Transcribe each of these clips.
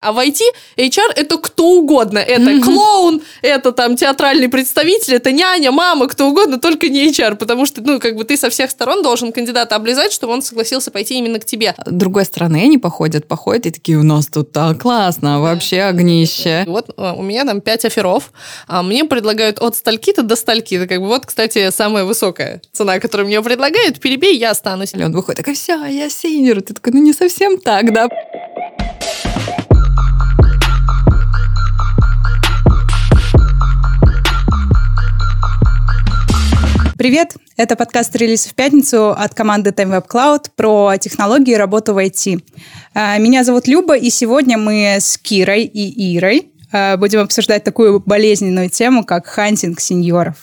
А в IT HR это кто угодно. Это mm-hmm. клоун, это там театральный представитель, это няня, мама, кто угодно, только не HR. Потому что, ну, как бы ты со всех сторон должен кандидата облизать, чтобы он согласился пойти именно к тебе. С другой стороны, они походят, походят и такие, у нас тут так классно, вообще огнище. Вот а, у меня там пять оферов, а мне предлагают от стальки-то до стальки. Это как бы вот, кстати, самая высокая цена, которую мне предлагают. Перебей, я останусь. И он выходит, такая, все, я синер. Ты такой, ну не совсем так, да? Привет! Это подкаст «Релиз в пятницу» от команды Time Web Cloud про технологии и работу в IT. А, меня зовут Люба, и сегодня мы с Кирой и Ирой будем обсуждать такую болезненную тему, как хантинг сеньоров.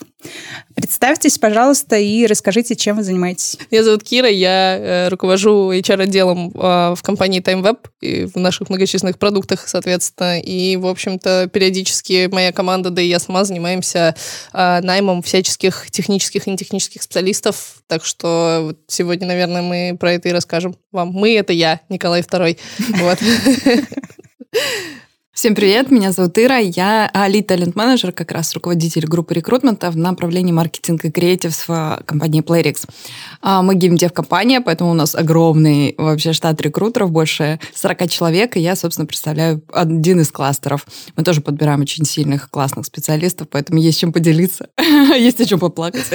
Представьтесь, пожалуйста, и расскажите, чем вы занимаетесь. Меня зовут Кира, я э, руковожу HR-отделом э, в компании TimeWeb и в наших многочисленных продуктах, соответственно. И, в общем-то, периодически моя команда, да и я сама занимаемся э, наймом всяческих технических и нетехнических специалистов. Так что вот сегодня, наверное, мы про это и расскажем вам. Мы — это я, Николай II. Вот. Всем привет, меня зовут Ира, я лид талент менеджер как раз руководитель группы рекрутмента в направлении маркетинг и креатив в компании Playrix. А, мы геймдев-компания, поэтому у нас огромный вообще штат рекрутеров, больше 40 человек, и я, собственно, представляю один из кластеров. Мы тоже подбираем очень сильных, классных специалистов, поэтому есть чем поделиться, есть о чем поплакать.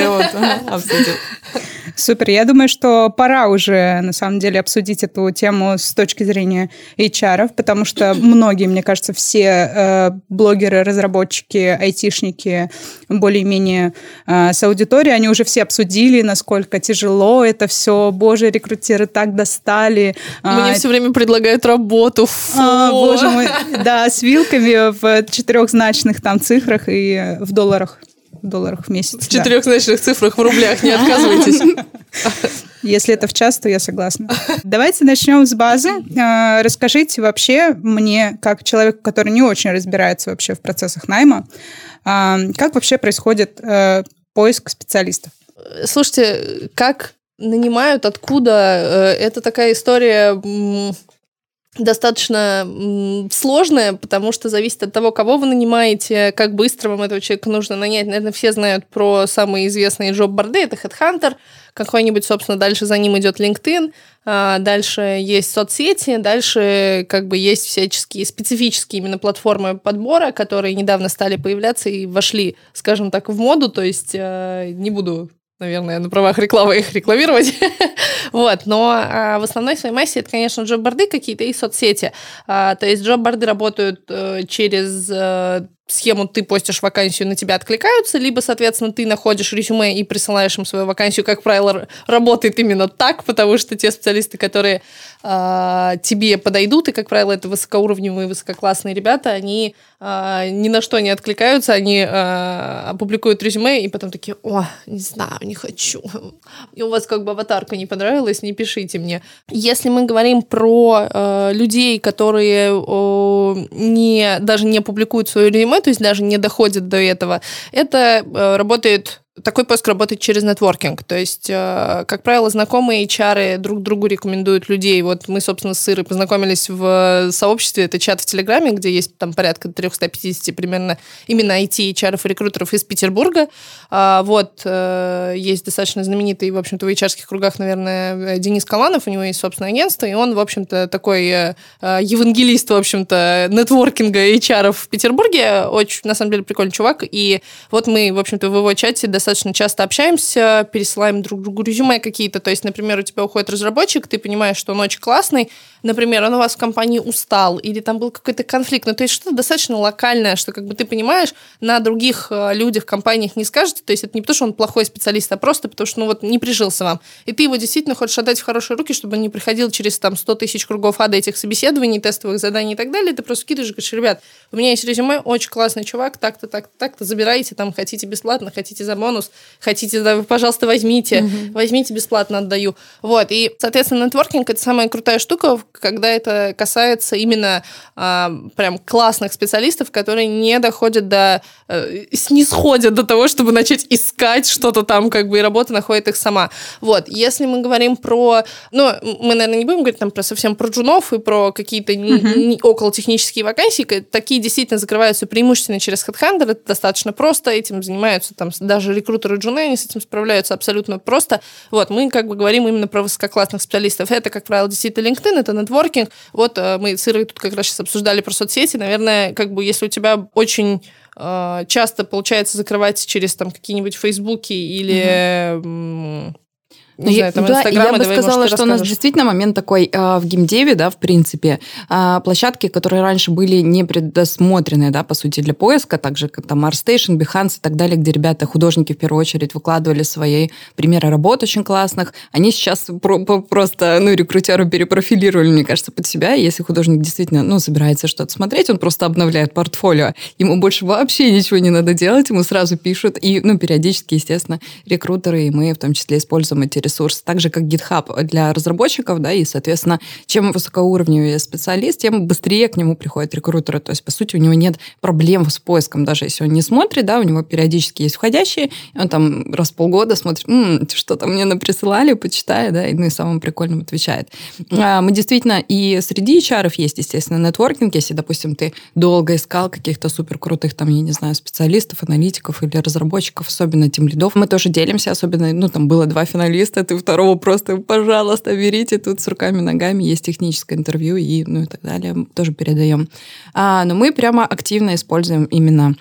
Супер, я думаю, что пора уже, на самом деле, обсудить эту тему с точки зрения HR, потому что многие, мне кажется, кажется, все э, блогеры, разработчики, айтишники более-менее э, с аудиторией, они уже все обсудили, насколько тяжело это все. Боже, рекрутеры так достали. Мне а, все время предлагают работу. Фу. А, боже мой, да, с вилками в четырехзначных там цифрах и в долларах в долларах в месяц. В да. четырехзначных цифрах в рублях, не отказывайтесь. Если это в час, то я согласна. Давайте начнем с базы. А, расскажите вообще мне, как человеку, который не очень разбирается вообще в процессах найма, а, как вообще происходит э, поиск специалистов? Слушайте, как нанимают, откуда? Э, это такая история достаточно сложная, потому что зависит от того, кого вы нанимаете, как быстро вам этого человека нужно нанять. Наверное, все знают про самые известные джоб-борды. Это Headhunter, какой-нибудь, собственно, дальше за ним идет LinkedIn, а, дальше есть соцсети, дальше как бы есть всяческие специфические именно платформы подбора, которые недавно стали появляться и вошли, скажем так, в моду, то есть э, не буду наверное, на правах рекламы их рекламировать. вот, но а, в основной своей массе это, конечно, джоб-борды какие-то и соцсети. А, то есть джоб-борды работают а, через а, схему ты постишь вакансию, на тебя откликаются, либо, соответственно, ты находишь резюме и присылаешь им свою вакансию. Как правило, работает именно так, потому что те специалисты, которые э, тебе подойдут, и, как правило, это высокоуровневые, высококлассные ребята, они э, ни на что не откликаются, они э, опубликуют резюме и потом такие, о, не знаю, не хочу. И у вас как бы аватарка не понравилась, не пишите мне. Если мы говорим про э, людей, которые э, не, даже не публикуют свое резюме, то есть даже не доходит до этого, это э, работает такой поиск работает через нетворкинг. То есть, э, как правило, знакомые HR друг другу рекомендуют людей. Вот мы, собственно, с Ирой познакомились в сообществе. Это чат в Телеграме, где есть там порядка 350 примерно именно IT, HR и рекрутеров из Петербурга. А, вот, э, есть достаточно знаменитый, в общем-то, в HR кругах, наверное, Денис Каланов. У него есть собственное агентство, и он, в общем-то, такой э, евангелист, в общем-то, нетворкинга HR в Петербурге. Очень, на самом деле, прикольный чувак. И вот мы, в общем-то, в его чате достаточно часто общаемся, пересылаем друг другу резюме какие-то. То есть, например, у тебя уходит разработчик, ты понимаешь, что он очень классный, например, он у вас в компании устал, или там был какой-то конфликт. Ну, то есть что-то достаточно локальное, что как бы ты понимаешь, на других э, людях, компаниях не скажете. То есть это не потому, что он плохой специалист, а просто потому, что ну вот не прижился вам. И ты его действительно хочешь отдать в хорошие руки, чтобы он не приходил через там 100 тысяч кругов ада этих собеседований, тестовых заданий и так далее. Ты просто кидываешь и говоришь, ребят, у меня есть резюме, очень классный чувак, так-то, так-то, так-то, забирайте, там, хотите бесплатно, хотите за бонус, бонус, хотите, да, пожалуйста, возьмите, mm-hmm. возьмите, бесплатно отдаю. Вот, и, соответственно, нетворкинг – это самая крутая штука, когда это касается именно а, прям классных специалистов, которые не доходят до, э, снисходят до того, чтобы начать искать что-то там, как бы, и работа находит их сама. Вот, если мы говорим про, ну, мы, наверное, не будем говорить там про совсем про джунов и про какие-то mm-hmm. около технические вакансии, такие действительно закрываются преимущественно через HeadHunter, это достаточно просто, этим занимаются там даже рекрутеры джуны, они с этим справляются абсолютно просто. Вот, мы как бы говорим именно про высококлассных специалистов. Это, как правило, действительно LinkedIn, это нетворкинг. Вот э, мы с Ирой тут как раз сейчас обсуждали про соцсети. Наверное, как бы если у тебя очень э, часто получается закрывать через там какие-нибудь фейсбуки или угу не я, знаю, там, да, я бы сказала, может, что у нас действительно момент такой э, в геймдеве, да, в принципе, э, площадки, которые раньше были не предусмотрены, да, по сути, для поиска, также как там ArtStation, Behance и так далее, где ребята, художники в первую очередь выкладывали свои примеры работ очень классных, они сейчас про просто, ну, рекрутеры перепрофилировали, мне кажется, под себя, если художник действительно, ну, собирается что-то смотреть, он просто обновляет портфолио, ему больше вообще ничего не надо делать, ему сразу пишут, и, ну, периодически, естественно, рекрутеры, и мы в том числе используем эти ресурс, так же как GitHub для разработчиков, да, и, соответственно, чем высокоуровневый специалист, тем быстрее к нему приходят рекрутеры. То есть, по сути, у него нет проблем с поиском, даже если он не смотрит, да, у него периодически есть входящие, он там раз в полгода смотрит, М, что там мне наприсылали, почитает, да, и, ну, и самым прикольным отвечает. А, мы действительно, и среди HR есть, естественно, нетворкинг, если, допустим, ты долго искал каких-то супер крутых, там, я не знаю, специалистов, аналитиков или разработчиков, особенно тем лидов, мы тоже делимся, особенно, ну, там было два финалиста, ты второго просто, пожалуйста, берите тут с руками, ногами, есть техническое интервью и, ну, и так далее, тоже передаем. А, но мы прямо активно используем именно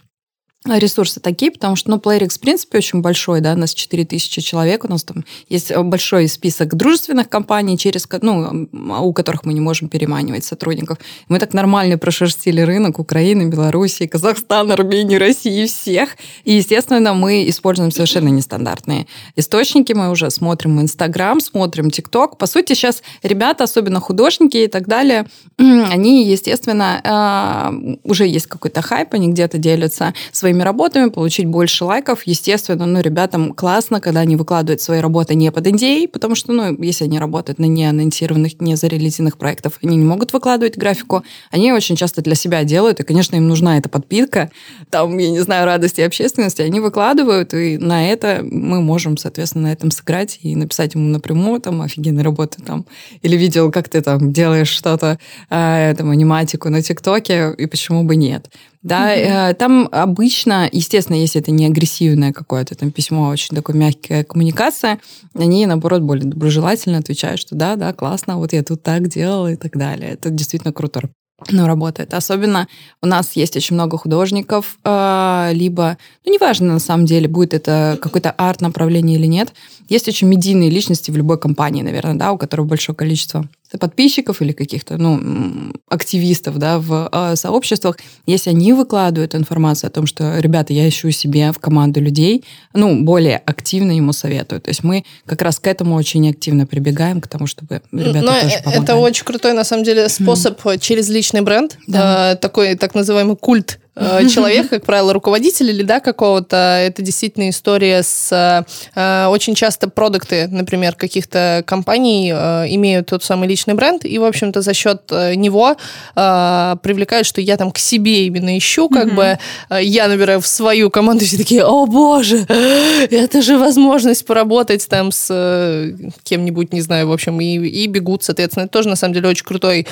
ресурсы такие, потому что, ну, PlayRix, в принципе, очень большой, да, у нас 4000 человек, у нас там есть большой список дружественных компаний, через, ну, у которых мы не можем переманивать сотрудников. Мы так нормально прошерстили рынок Украины, Белоруссии, Казахстана, Армении, России, всех. И, естественно, мы используем совершенно нестандартные источники. Мы уже смотрим Инстаграм, смотрим ТикТок. По сути, сейчас ребята, особенно художники и так далее, они, естественно, а, уже есть какой-то хайп, они где-то делятся своими своими работами, получить больше лайков. Естественно, ну, ребятам классно, когда они выкладывают свои работы не под NDA, потому что, ну, если они работают на неанонсированных, не зарелизированных проектах, они не могут выкладывать графику. Они очень часто для себя делают, и, конечно, им нужна эта подпитка, там, я не знаю, радости общественности. Они выкладывают, и на это мы можем, соответственно, на этом сыграть и написать ему напрямую, там, офигенная работа, там, или видел, как ты там делаешь что-то, э, там, аниматику на ТикТоке, и почему бы нет. Да, mm-hmm. там обычно, естественно, если это не агрессивное какое-то там письмо, а очень такое мягкая коммуникация, они, наоборот, более доброжелательно отвечают, что да, да, классно, вот я тут так делала и так далее. Это действительно круто ну, работает. Особенно у нас есть очень много художников, а, либо, ну, неважно, на самом деле, будет это какое-то арт-направление или нет. Есть очень медийные личности в любой компании, наверное, да, у которых большое количество подписчиков или каких-то ну, активистов да, в э, сообществах, если они выкладывают информацию о том, что, ребята, я ищу себе в команду людей, ну, более активно ему советую. То есть мы как раз к этому очень активно прибегаем, к тому, чтобы ребята Но тоже помогали. Это очень крутой, на самом деле, способ mm. через личный бренд, да. э, такой так называемый культ Э, человек, как правило, руководитель или да, какого-то, это действительно история с... Э, очень часто продукты, например, каких-то компаний э, имеют тот самый личный бренд, и, в общем-то, за счет него привлекают, что я там к себе именно ищу, как mm-hmm. бы я набираю в свою команду, все такие, о боже, это же возможность поработать там с кем-нибудь, не знаю, в общем, и, и бегут, соответственно. Это тоже, на самом деле, очень крутой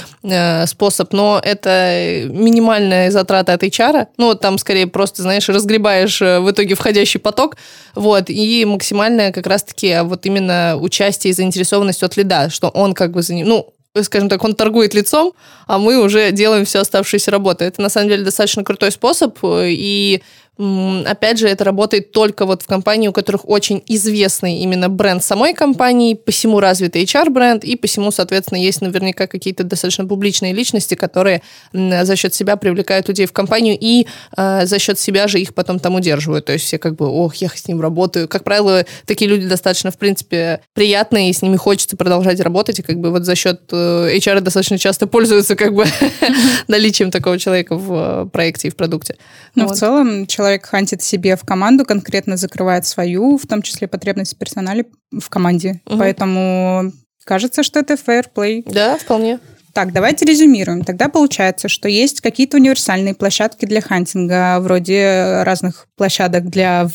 способ, но это минимальная затрата от HR, пиара. Ну, там скорее просто, знаешь, разгребаешь э, в итоге входящий поток. Вот, и максимальное как раз-таки вот именно участие и заинтересованность от лида, что он как бы за ним, ну, скажем так, он торгует лицом, а мы уже делаем все оставшиеся работы. Это, на самом деле, достаточно крутой способ, э, и Опять же, это работает только вот в компании, у которых очень известный именно бренд самой компании, посему развитый HR-бренд, и посему, соответственно, есть наверняка какие-то достаточно публичные личности, которые за счет себя привлекают людей в компанию и э, за счет себя же их потом там удерживают. То есть все как бы, ох, я с ним работаю. Как правило, такие люди достаточно, в принципе, приятные, и с ними хочется продолжать работать, и как бы вот за счет э, HR достаточно часто пользуются как бы наличием такого человека в э, проекте и в продукте. Ну, в целом, человек человек хантит себе в команду, конкретно закрывает свою, в том числе потребность в персонале в команде. Угу. Поэтому кажется, что это fair play. Да, вполне. Так, давайте резюмируем. Тогда получается, что есть какие-то универсальные площадки для хантинга, вроде разных площадок для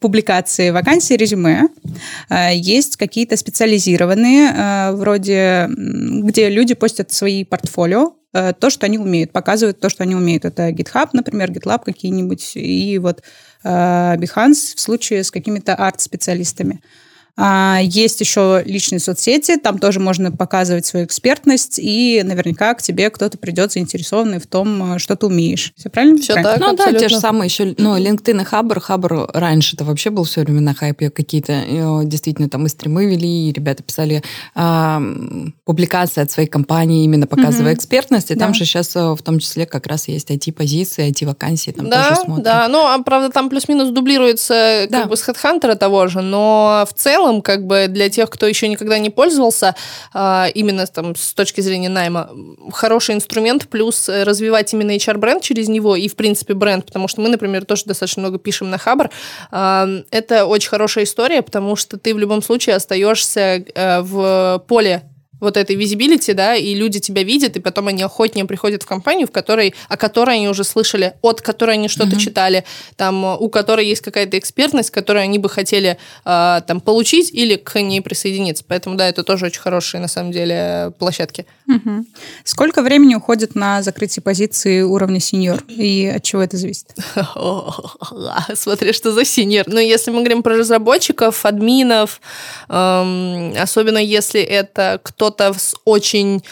публикации вакансий, резюме. Э, есть какие-то специализированные, э, вроде где люди постят свои портфолио, то, что они умеют, показывают то, что они умеют. Это GitHub, например, GitLab какие-нибудь, и вот Behance в случае с какими-то арт-специалистами. А, есть еще личные соцсети, там тоже можно показывать свою экспертность, и наверняка к тебе кто-то придет заинтересованный в том, э, что ты умеешь. Все правильно? Все правильно? так, Ну абсолютно. да, те же самые еще, ну, LinkedIn и Хабр. Хабр раньше это вообще был все время на хайпе какие-то, э, действительно, там и стримы вели, и ребята писали а, публикации от своей компании, именно показывая угу. экспертность, и да. там же сейчас э, в том числе как раз есть IT-позиции, IT-вакансии, там да, тоже смотрят. Да, ну, а, правда, там плюс-минус дублируется да. как бы с HeadHunter того же, но в целом целом, как бы для тех, кто еще никогда не пользовался, а, именно там с точки зрения найма, хороший инструмент, плюс э, развивать именно HR-бренд через него и, в принципе, бренд, потому что мы, например, тоже достаточно много пишем на Хабр. А, это очень хорошая история, потому что ты в любом случае остаешься э, в поле вот этой визибилити, да, и люди тебя видят, и потом они охотнее приходят в компанию, в которой, о которой они уже слышали, от которой они что-то mm-hmm. читали, там, у которой есть какая-то экспертность, которую они бы хотели э, там получить или к ней присоединиться. Поэтому, да, это тоже очень хорошие, на самом деле, площадки. Mm-hmm. Сколько времени уходит на закрытие позиции уровня сеньор, и от чего это зависит? Смотри, что за сеньор. Ну, если мы говорим про разработчиков, админов, эм, особенно если это кто кто-то с очень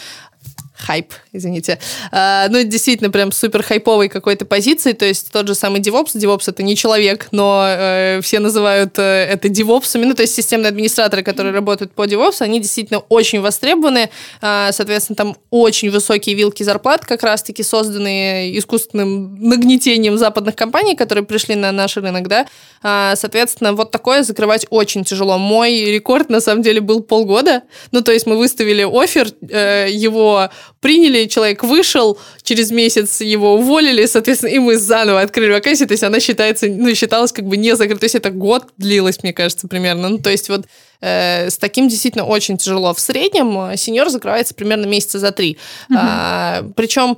хайп, извините. А, ну, действительно, прям супер хайповой какой-то позиции, то есть тот же самый DevOps. DevOps — это не человек, но э, все называют э, это DevOps. Ну, то есть системные администраторы, которые работают по DevOps, они действительно очень востребованы. А, соответственно, там очень высокие вилки зарплат, как раз-таки созданные искусственным нагнетением западных компаний, которые пришли на наш рынок, да. А, соответственно, вот такое закрывать очень тяжело. Мой рекорд, на самом деле, был полгода. Ну, то есть мы выставили офер, э, его приняли, человек вышел, через месяц его уволили, соответственно, и мы заново открыли вакансию, то есть она считается, ну, считалась как бы не закрытой, то есть это год длилось, мне кажется, примерно. Ну, то есть вот э, с таким действительно очень тяжело. В среднем сеньор закрывается примерно месяца за три. Угу. А, причем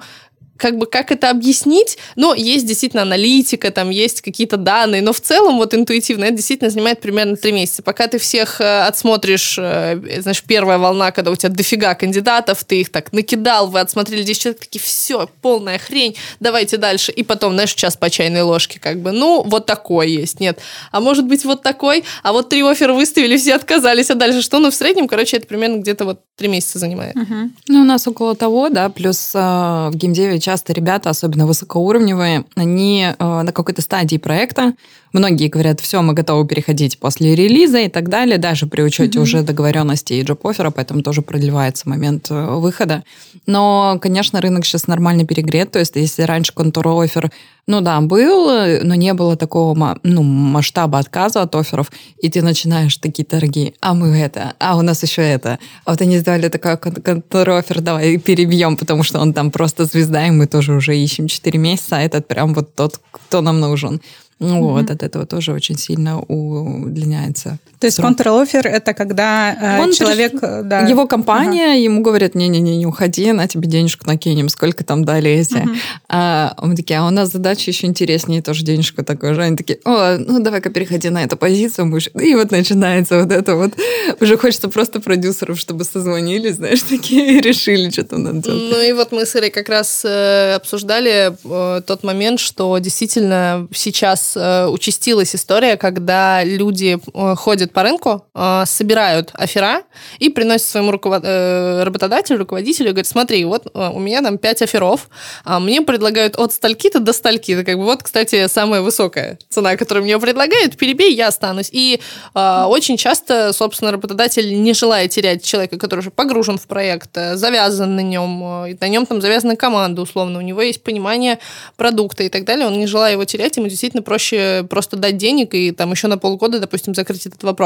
как бы как это объяснить, но есть действительно аналитика, там есть какие-то данные, но в целом вот интуитивно это действительно занимает примерно три месяца. Пока ты всех э, отсмотришь, э, знаешь, первая волна, когда у тебя дофига кандидатов, ты их так накидал, вы отсмотрели 10 человек, такие, все, полная хрень, давайте дальше. И потом, знаешь, час по чайной ложке, как бы, ну, вот такой есть, нет. А может быть вот такой, а вот три оффера выставили, все отказались, а дальше что? Ну, в среднем, короче, это примерно где-то вот три месяца занимает. Угу. Ну, у нас около того, да, плюс э, в геймдеве часто ребята, особенно высокоуровневые, они э, на какой-то стадии проекта, многие говорят, все, мы готовы переходить после релиза и так далее, даже при учете mm-hmm. уже договоренности и джоп-оффера, поэтому тоже продлевается момент э, выхода. Но, конечно, рынок сейчас нормально перегрет, то есть если раньше контур-оффер ну да, был, но не было такого ну, масштаба отказа от офферов, и ты начинаешь такие торги, а мы это, а у нас еще это. А вот они сделали такой контр-оффер, давай перебьем, потому что он там просто звезда, и мы тоже уже ищем 4 месяца, а этот прям вот тот, кто нам нужен. Ну mm-hmm. вот, от этого тоже очень сильно удлиняется. То есть контр-офер это когда э, человек... Приш... Да. Его компания, ага. ему говорят, не-не-не, не уходи, на тебе денежку накинем, сколько там дали эти. Угу. А мы такие, а у нас задача еще интереснее, тоже денежку такую же. Они такие, о, ну давай-ка переходи на эту позицию, муж. И вот начинается вот это вот. Уже хочется просто продюсеров, чтобы созвонились, знаешь, такие, и решили, что там надо делать. Ну и вот мы с Ирой как раз э, обсуждали э, тот момент, что действительно сейчас э, участилась история, когда люди э, ходят по рынку, э, собирают афера и приносят своему руковод... э, работодателю, руководителю, говорят, смотри, вот э, у меня там 5 аферов, а мне предлагают от стальки-то до стальки. Как бы вот, кстати, самая высокая цена, которую мне предлагают, перебей, я останусь. И э, очень часто, собственно, работодатель не желает терять человека, который уже погружен в проект, э, завязан на нем, э, на нем там завязана команда, условно, у него есть понимание продукта и так далее, он не желая его терять, ему действительно проще просто дать денег и там еще на полгода, допустим, закрыть этот вопрос.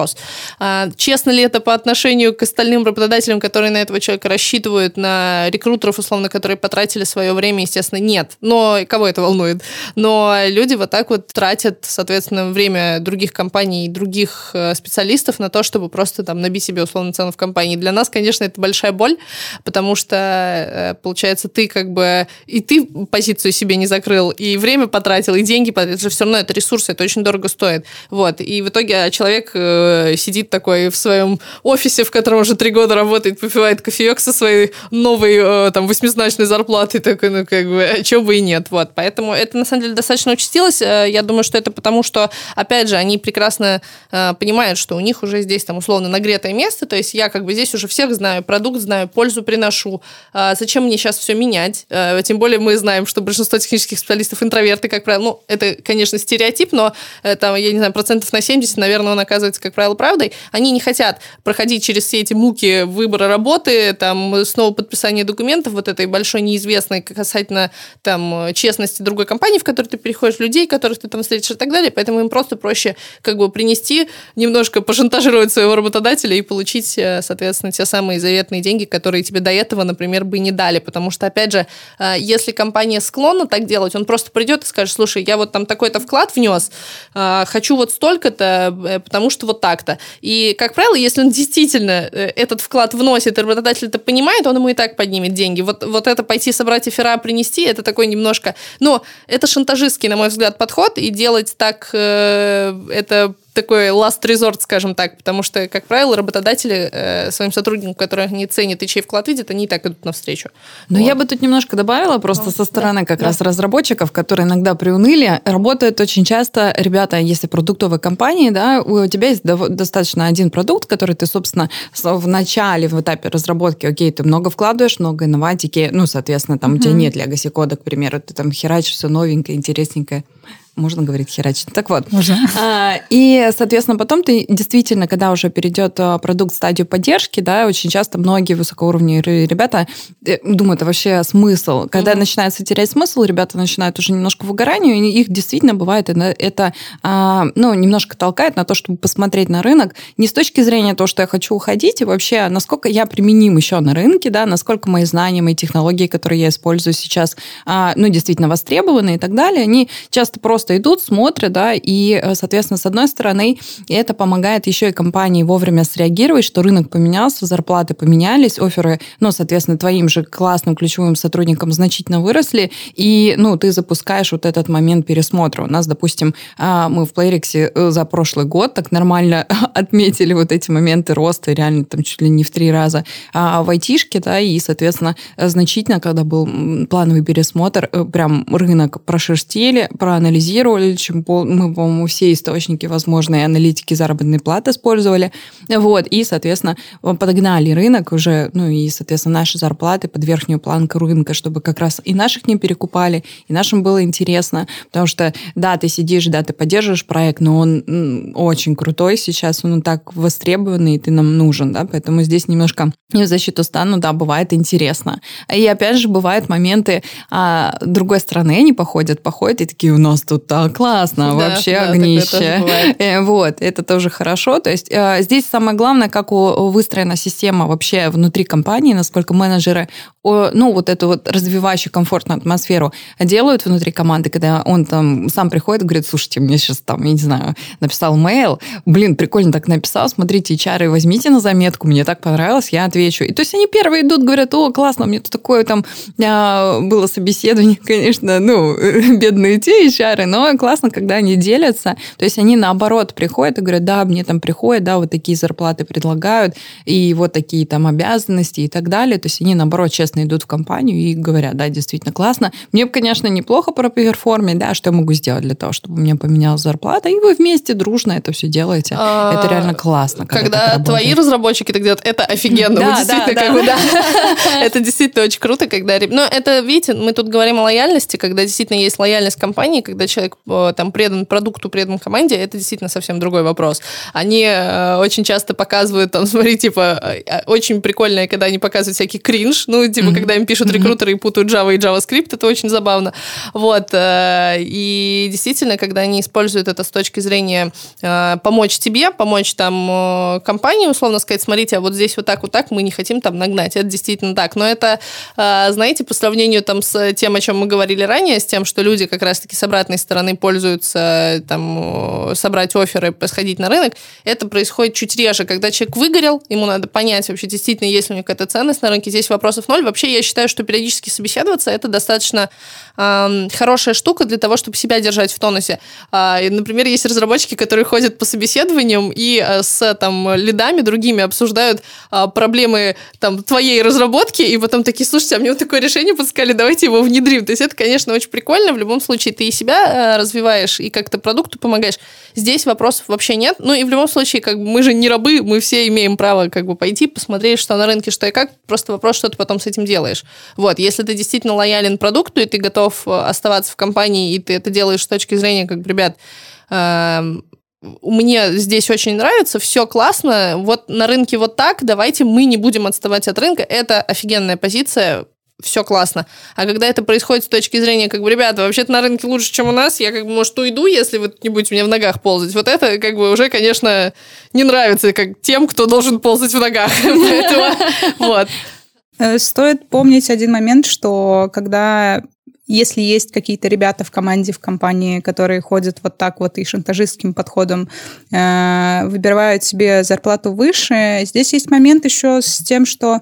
А, честно ли это по отношению к остальным работодателям, которые на этого человека рассчитывают, на рекрутеров, условно, которые потратили свое время, естественно, нет. Но кого это волнует? Но люди вот так вот тратят, соответственно, время других компаний и других э, специалистов на то, чтобы просто там набить себе условно цену в компании. Для нас, конечно, это большая боль, потому что, э, получается, ты как бы и ты позицию себе не закрыл, и время потратил, и деньги потратил. Это же все равно это ресурсы, это очень дорого стоит. Вот. И в итоге человек э, сидит такой в своем офисе, в котором уже три года работает, попивает кофеек со своей новой э, там восьмизначной зарплатой, такой, ну как бы, а чего бы и нет. Вот. Поэтому это на самом деле достаточно участилось. Э, я думаю, что это потому, что, опять же, они прекрасно э, понимают, что у них уже здесь там условно нагретое место, то есть я как бы здесь уже всех знаю, продукт знаю, пользу приношу. Э, зачем мне сейчас все менять? Э, тем более мы знаем, что большинство технических специалистов интроверты, как правило. Ну, это, конечно, стереотип, но там, я не знаю, процентов на 70, наверное, он оказывается, как правило, правдой. Они не хотят проходить через все эти муки выбора работы, там, снова подписания документов, вот этой большой неизвестной касательно там честности другой компании, в которую ты переходишь, людей, которых ты там встретишь и так далее. Поэтому им просто проще как бы принести, немножко пошантажировать своего работодателя и получить, э, соответственно, те самые заветные деньги, которые тебе до этого, например, бы не дали. Потому что, опять же, э, если компания склонна так делать, он просто придет и скажет, слушай, я вот там такой-то вклад внес, э, хочу вот столько-то, потому что вот так-то. И, как правило, если он действительно этот вклад вносит, и работодатель это понимает, он ему и так поднимет деньги. Вот, вот это пойти собрать эфира, принести, это такой немножко... Но это шантажистский, на мой взгляд, подход, и делать так э, это такой last resort, скажем так, потому что, как правило, работодатели э, своим сотрудникам, которых не ценят и чей вклад видят, они и так идут навстречу. Но вот. я бы тут немножко добавила, просто ну, со стороны да, как да. раз разработчиков, которые иногда приуныли, работают очень часто, ребята, если продуктовой компании, да, у тебя есть достаточно один продукт, который ты, собственно, в начале, в этапе разработки, окей, ты много вкладываешь, много инноватики, ну, соответственно, там mm-hmm. у тебя нет legacy кода, к примеру, ты там херачишь все новенькое, интересненькое можно говорить херачить. Так вот. Можно. А, и, соответственно, потом ты действительно, когда уже перейдет а, продукт в стадию поддержки, да, очень часто многие высокоуровневые ребята э, думают, это вообще смысл. Когда mm-hmm. начинается терять смысл, ребята начинают уже немножко выгоранию, и их действительно бывает, это, а, ну, немножко толкает на то, чтобы посмотреть на рынок не с точки зрения того, что я хочу уходить, и вообще, насколько я применим еще на рынке, да, насколько мои знания, мои технологии, которые я использую сейчас, ну, действительно востребованы и так далее, они часто просто просто идут, смотрят, да, и, э, соответственно, с одной стороны, это помогает еще и компании вовремя среагировать, что рынок поменялся, зарплаты поменялись, оферы, ну, соответственно, твоим же классным ключевым сотрудникам значительно выросли, и, ну, ты запускаешь вот этот момент пересмотра. У нас, допустим, а, мы в Playrix э, за прошлый год так нормально отметили вот эти моменты роста, реально там чуть ли не в три раза а в айтишке, да, и, соответственно, значительно, когда был плановый пересмотр, э, прям рынок прошерстили, проанализировали, анализировали, чем мы, по-моему, все источники возможные аналитики заработной платы использовали. Вот, и, соответственно, подогнали рынок уже, ну и, соответственно, наши зарплаты под верхнюю планку рынка, чтобы как раз и наших не перекупали, и нашим было интересно, потому что, да, ты сидишь, да, ты поддерживаешь проект, но он очень крутой сейчас, он так востребованный, и ты нам нужен, да, поэтому здесь немножко в защиту стану, да, бывает интересно. И опять же, бывают моменты, а, другой стороны они походят, походят, и такие, у нас тут так классно, да, вообще да, огнище. Э, вот, это тоже хорошо. То есть э, здесь самое главное, как выстроена система вообще внутри компании, насколько менеджеры, ну, вот эту вот развивающую комфортную атмосферу делают внутри команды, когда он там сам приходит и говорит, слушайте, мне сейчас там, я не знаю, написал мейл, блин, прикольно так написал, смотрите, HR, возьмите на заметку, мне так понравилось, я отвечу. И то есть они первые идут, говорят, о, классно, мне тут такое там а, было собеседование, конечно, ну, бедные те HR, но классно, когда они делятся. То есть они наоборот приходят и говорят, да, мне там приходят, да, вот такие зарплаты предлагают, и вот такие там обязанности и так далее. То есть они наоборот честно идут в компанию и говорят, да, действительно классно. Мне бы, конечно, неплохо про перформе, да, что я могу сделать для того, чтобы у меня поменялась зарплата, и вы вместе дружно это все делаете. А, это реально классно. Когда, твои разработчики так делают, это офигенно. Да, действительно, да, как бы, да. Это действительно очень круто, когда... Но это, видите, мы тут говорим о лояльности, когда действительно есть лояльность компании, когда человек э, там предан продукту, предан команде, это действительно совсем другой вопрос. Они э, очень часто показывают, там, смотри, типа, э, очень прикольно, когда они показывают всякий кринж, ну, типа, mm-hmm. когда им пишут рекрутеры и путают Java и JavaScript, это очень забавно. Вот. И действительно, когда они используют это с точки зрения помочь тебе, помочь там компании, условно сказать, смотрите, а вот здесь вот так, вот так, мы не хотим там нагнать. Это действительно так. Но это, знаете, по сравнению там с тем, о чем мы говорили ранее, с тем, что люди как раз-таки с обратной стороны пользуются там собрать оферы, сходить на рынок, это происходит чуть реже, когда человек выгорел, ему надо понять вообще действительно, есть ли у него какая-то ценность на рынке, здесь вопросов ноль. Вообще я считаю, что периодически собеседоваться это достаточно э, хорошая штука для того, чтобы себя держать в тонусе. Э, например, есть разработчики, которые ходят по собеседованиям и э, с там лидами другими обсуждают э, проблемы там твоей разработки, и потом такие, слушайте, а мне вот такое решение подсказали, давайте его внедрим. То есть это, конечно, очень прикольно. В любом случае ты и себя э, развиваешь, и как-то продукту помогаешь. Здесь вопросов вообще нет. Ну и в любом случае, как бы мы же не рабы, мы все имеем право как бы пойти, посмотреть, что на рынке, что и как. Просто вопрос, что ты потом с этим делаешь. Вот, если ты действительно лоялен продукту, и ты готов э, оставаться в компании, и ты это делаешь с точки зрения, как ребят, э, мне здесь очень нравится, все классно, вот на рынке вот так, давайте мы не будем отставать от рынка. Это офигенная позиция, все классно. А когда это происходит с точки зрения, как бы, ребята, вообще-то на рынке лучше, чем у нас, я, как бы, может, уйду, если вы не будете мне в ногах ползать. Вот это, как бы, уже, конечно, не нравится как тем, кто должен ползать в ногах. Вот. Э, стоит помнить один момент, что когда если есть какие-то ребята в команде, в компании, которые ходят вот так вот и шантажистским подходом э, выбирают себе зарплату выше, здесь есть момент еще с тем, что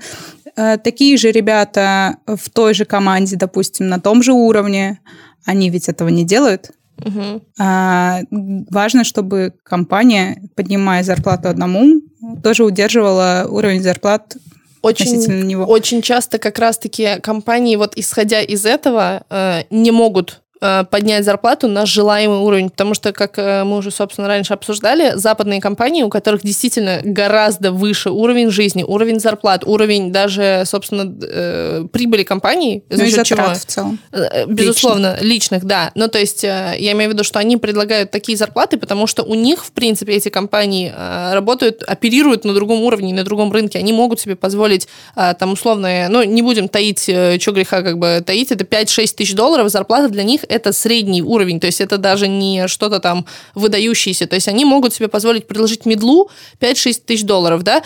такие же ребята в той же команде, допустим, на том же уровне, они ведь этого не делают. Угу. А, важно, чтобы компания, поднимая зарплату одному, тоже удерживала уровень зарплат очень, него. Очень часто как раз-таки компании, вот исходя из этого, э, не могут Э, поднять зарплату на желаемый уровень, потому что, как э, мы уже, собственно, раньше обсуждали, западные компании, у которых действительно гораздо выше уровень жизни, уровень зарплат, уровень даже, собственно, э, прибыли компаний, за ну, счет чего? в целом. Безусловно, личных. личных, да. Ну, то есть, я имею в виду, что они предлагают такие зарплаты, потому что у них, в принципе, эти компании работают, оперируют на другом уровне, на другом рынке. Они могут себе позволить, там, условно, ну, не будем таить, что греха как бы таить, это 5-6 тысяч долларов зарплата для них это средний уровень, то есть это даже не что-то там выдающееся. То есть они могут себе позволить предложить медлу 5-6 тысяч долларов, да?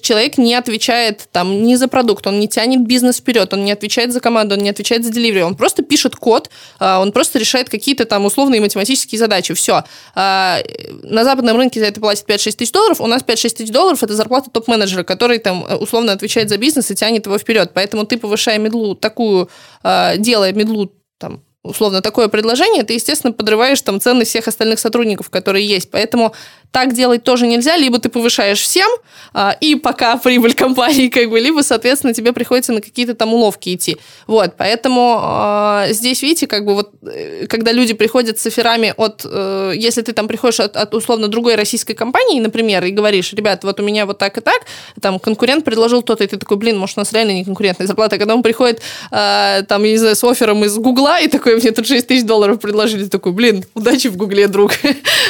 Человек не отвечает там ни за продукт, он не тянет бизнес вперед, он не отвечает за команду, он не отвечает за деливери, он просто пишет код, а, он просто решает какие-то там условные математические задачи, все. А, на западном рынке за это платят 5-6 тысяч долларов, у нас 5-6 тысяч долларов это зарплата топ-менеджера, который там условно отвечает за бизнес и тянет его вперед. Поэтому ты, повышая медлу такую, а, делая медлу там условно такое предложение, ты, естественно, подрываешь там цены всех остальных сотрудников, которые есть. Поэтому так делать тоже нельзя. Либо ты повышаешь всем, а, и пока прибыль компании, как бы, либо, соответственно, тебе приходится на какие-то там уловки идти. Вот, поэтому а, здесь, видите, как бы вот, э, когда люди приходят с оферами от, э, если ты там приходишь от, от условно другой российской компании, например, и говоришь, ребят, вот у меня вот так и так, там конкурент предложил то-то, и ты такой, блин, может, у нас реально не конкурентная зарплата. Когда он приходит, а, там, я не знаю, с оффером из Гугла, и такой, мне тут 6 тысяч долларов предложили, такой, блин, удачи в Гугле, друг.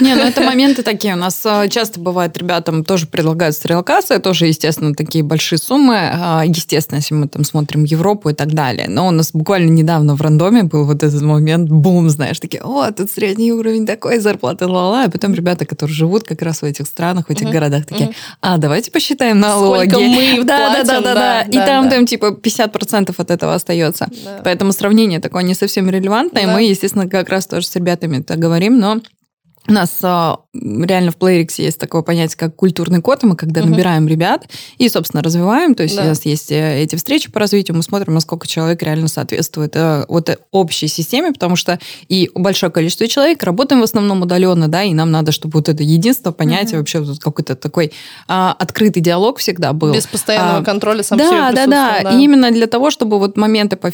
Не, ну это моменты такие у нас а, часто бывает, ребятам тоже предлагают стрелокации, тоже, естественно, такие большие суммы. А, естественно, если мы там смотрим Европу и так далее. Но у нас буквально недавно в рандоме был вот этот момент, бум, знаешь, такие, о, тут средний уровень такой, зарплаты ла-ла. А потом ребята, которые живут как раз в этих странах, в этих uh-huh. городах, такие, а, давайте посчитаем налоги. Сколько мы да, платим, да, да, да, да. И там, там, типа, 50% от этого остается. Да. Поэтому сравнение такое не совсем релевантное. Да. Мы, естественно, как раз тоже с ребятами это говорим, но у нас а, реально в Playrix есть такое понятие, как культурный код, мы когда угу. набираем ребят и, собственно, развиваем, то есть да. у нас есть э, эти встречи по развитию, мы смотрим, насколько человек реально соответствует э, вот э, общей системе, потому что и большое количество человек работаем в основном удаленно, да, и нам надо, чтобы вот это единство, понятие, угу. вообще вот какой-то такой а, открытый диалог всегда был. Без постоянного а, контроля сам да, да, да, да, и именно для того, чтобы вот моменты по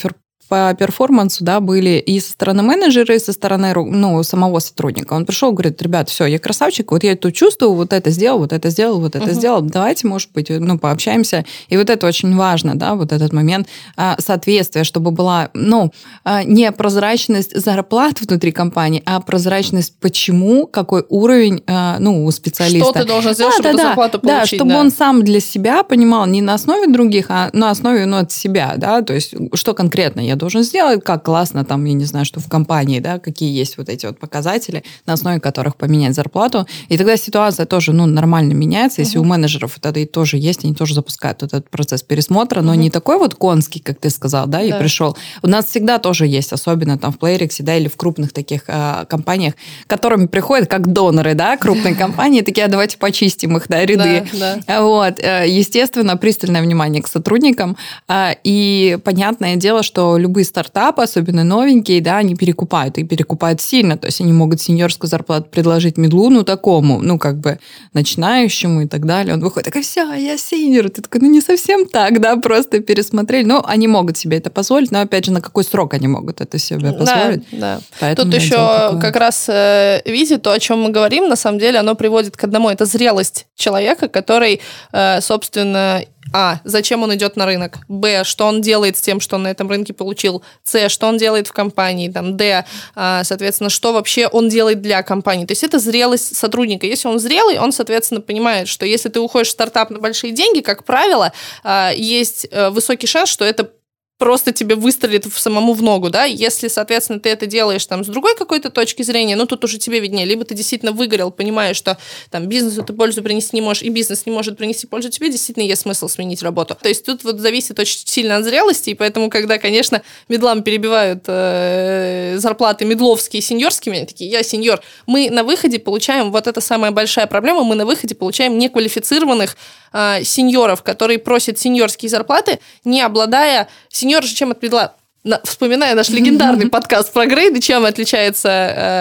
по перформансу, да, были и со стороны менеджера, и со стороны, ну, самого сотрудника. Он пришел, говорит, ребят, все, я красавчик, вот я тут чувствую, вот это сделал, вот это сделал, вот это uh-huh. сделал, давайте, может быть, ну, пообщаемся. И вот это очень важно, да, вот этот момент а, соответствия, чтобы была, ну, а, не прозрачность зарплат внутри компании, а прозрачность почему, какой уровень, а, ну, у специалиста. Что ты должен сделать, да, чтобы да, зарплату да, получить. Да, чтобы да. он сам для себя понимал не на основе других, а на основе, ну, от себя, да, то есть что конкретно я должен сделать, как классно там, я не знаю, что в компании, да, какие есть вот эти вот показатели, на основе которых поменять зарплату. И тогда ситуация тоже, ну, нормально меняется. Если угу. у менеджеров это и тоже есть, они тоже запускают вот этот процесс пересмотра, но угу. не такой вот конский, как ты сказал, да, да, и пришел. У нас всегда тоже есть, особенно там в Playrix, да, или в крупных таких э, компаниях, которыми приходят как доноры, да, крупные компании, такие, а давайте почистим их, да, ряды. Да, да. Вот. Э, естественно, пристальное внимание к сотрудникам. Э, и понятное дело, что любые стартапы, особенно новенькие, да, они перекупают, и перекупают сильно. То есть они могут сеньорскую зарплату предложить медлу, ну, такому, ну, как бы начинающему и так далее. Он выходит, такой, все, я сеньор. Ты такой, ну, не совсем так, да, просто пересмотрели. Но они могут себе это позволить, но, опять же, на какой срок они могут это себе позволить? Да, да. Поэтому Тут еще как раз э, видите, то, о чем мы говорим, на самом деле, оно приводит к одному. Это зрелость человека, который, э, собственно, а. Зачем он идет на рынок? Б. Что он делает с тем, что он на этом рынке получил? С. Что он делает в компании? Там, Д. А, соответственно, что вообще он делает для компании? То есть это зрелость сотрудника. Если он зрелый, он, соответственно, понимает, что если ты уходишь в стартап на большие деньги, как правило, а, есть э, высокий шанс, что это просто тебе выстрелит в самому в ногу, да, если, соответственно, ты это делаешь там с другой какой-то точки зрения, ну, тут уже тебе виднее, либо ты действительно выгорел, понимаешь, что там бизнесу ты пользу принести не можешь, и бизнес не может принести пользу тебе, действительно есть смысл сменить работу. То есть тут вот зависит очень сильно от зрелости, и поэтому, когда, конечно, медлам перебивают э, зарплаты медловские сеньорскими, они такие, я сеньор, мы на выходе получаем, вот это самая большая проблема, мы на выходе получаем неквалифицированных э, сеньоров, которые просят сеньорские зарплаты, не обладая Сеньор же чем отметила вспоминая наш легендарный подкаст про грейды, чем отличается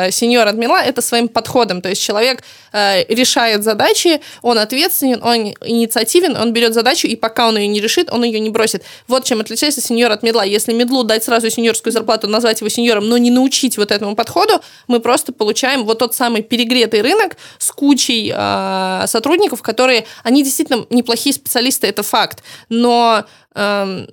э, сеньор от мила, это своим подходом. То есть человек э, решает задачи, он ответственен, он инициативен, он берет задачу, и пока он ее не решит, он ее не бросит. Вот чем отличается сеньор от медла. Если медлу дать сразу сеньорскую зарплату, назвать его сеньором, но не научить вот этому подходу, мы просто получаем вот тот самый перегретый рынок с кучей э, сотрудников, которые, они действительно неплохие специалисты, это факт, но э,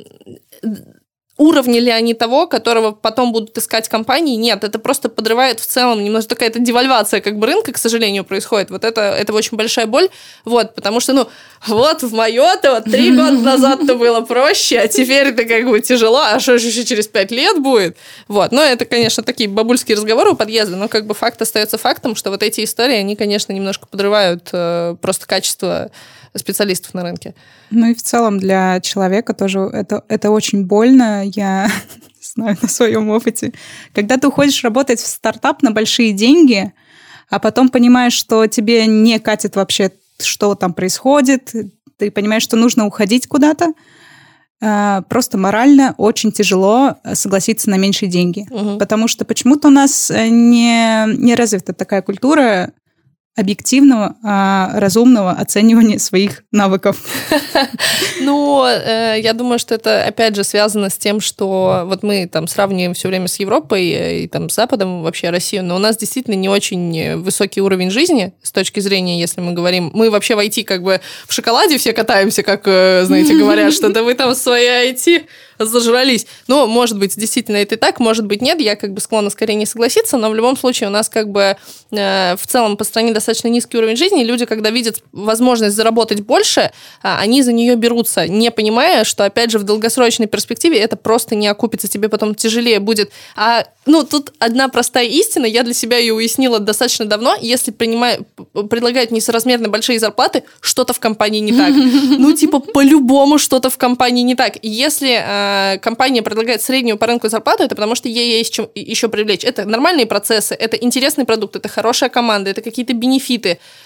уровни ли они того, которого потом будут искать компании? Нет, это просто подрывает в целом немножко такая-то девальвация как бы рынка, к сожалению, происходит. Вот это, это очень большая боль, вот, потому что, ну, вот в мое-то вот три года назад-то было проще, а теперь это как бы тяжело, а что же еще через пять лет будет? Вот, но это, конечно, такие бабульские разговоры у подъезда, но как бы факт остается фактом, что вот эти истории, они, конечно, немножко подрывают э, просто качество специалистов на рынке. Ну и в целом для человека тоже это, это очень больно. Я знаю на своем опыте. Когда ты уходишь работать в стартап на большие деньги, а потом понимаешь, что тебе не катит вообще, что там происходит, ты понимаешь, что нужно уходить куда-то, а, просто морально очень тяжело согласиться на меньшие деньги. Угу. Потому что почему-то у нас не, не развита такая культура объективного, а, разумного оценивания своих навыков. Ну, э, я думаю, что это, опять же, связано с тем, что вот мы там сравниваем все время с Европой и там с Западом, вообще Россию, но у нас действительно не очень высокий уровень жизни с точки зрения, если мы говорим, мы вообще в IT как бы в шоколаде все катаемся, как, э, знаете, говорят, что да вы там в своей IT зажрались. Ну, может быть, действительно это и так, может быть, нет. Я как бы склонна скорее не согласиться, но в любом случае у нас как бы э, в целом по стране достаточно низкий уровень жизни. Люди, когда видят возможность заработать больше, э, они за нее берутся, не понимая, что, опять же, в долгосрочной перспективе это просто не окупится, тебе потом тяжелее будет. А, ну, тут одна простая истина, я для себя ее уяснила достаточно давно. Если принимаю, предлагают несоразмерно большие зарплаты, что-то в компании не так. Ну, типа, по-любому что-то в компании не так. Если Э, компания предлагает среднюю по рынку зарплату, это потому что ей есть чем еще привлечь. Это нормальные процессы, это интересный продукт, это хорошая команда, это какие-то бенефиты.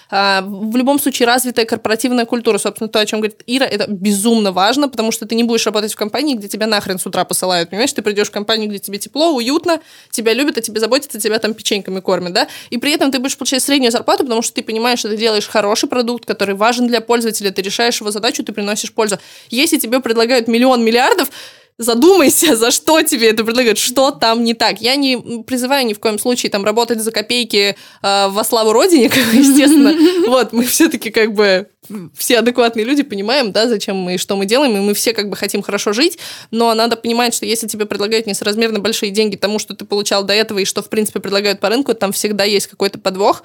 А, в любом случае развитая корпоративная культура, собственно, то, о чем говорит Ира, это безумно важно, потому что ты не будешь работать в компании, где тебя нахрен с утра посылают, понимаешь? Ты придешь в компанию, где тебе тепло, уютно, тебя любят, о тебе заботятся, тебя там печеньками кормят, да? И при этом ты будешь получать среднюю зарплату, потому что ты понимаешь, что ты делаешь хороший продукт, который важен для пользователя, ты решаешь его задачу, ты приносишь пользу. Если тебе предлагают миллион миллиардов, задумайся, за что тебе это предлагают, что там не так. Я не призываю ни в коем случае там работать за копейки э, во славу Родине, естественно. Вот, мы все-таки как бы все адекватные люди понимаем, да, зачем мы и что мы делаем, и мы все как бы хотим хорошо жить, но надо понимать, что если тебе предлагают несоразмерно большие деньги тому, что ты получал до этого, и что, в принципе, предлагают по рынку, там всегда есть какой-то подвох,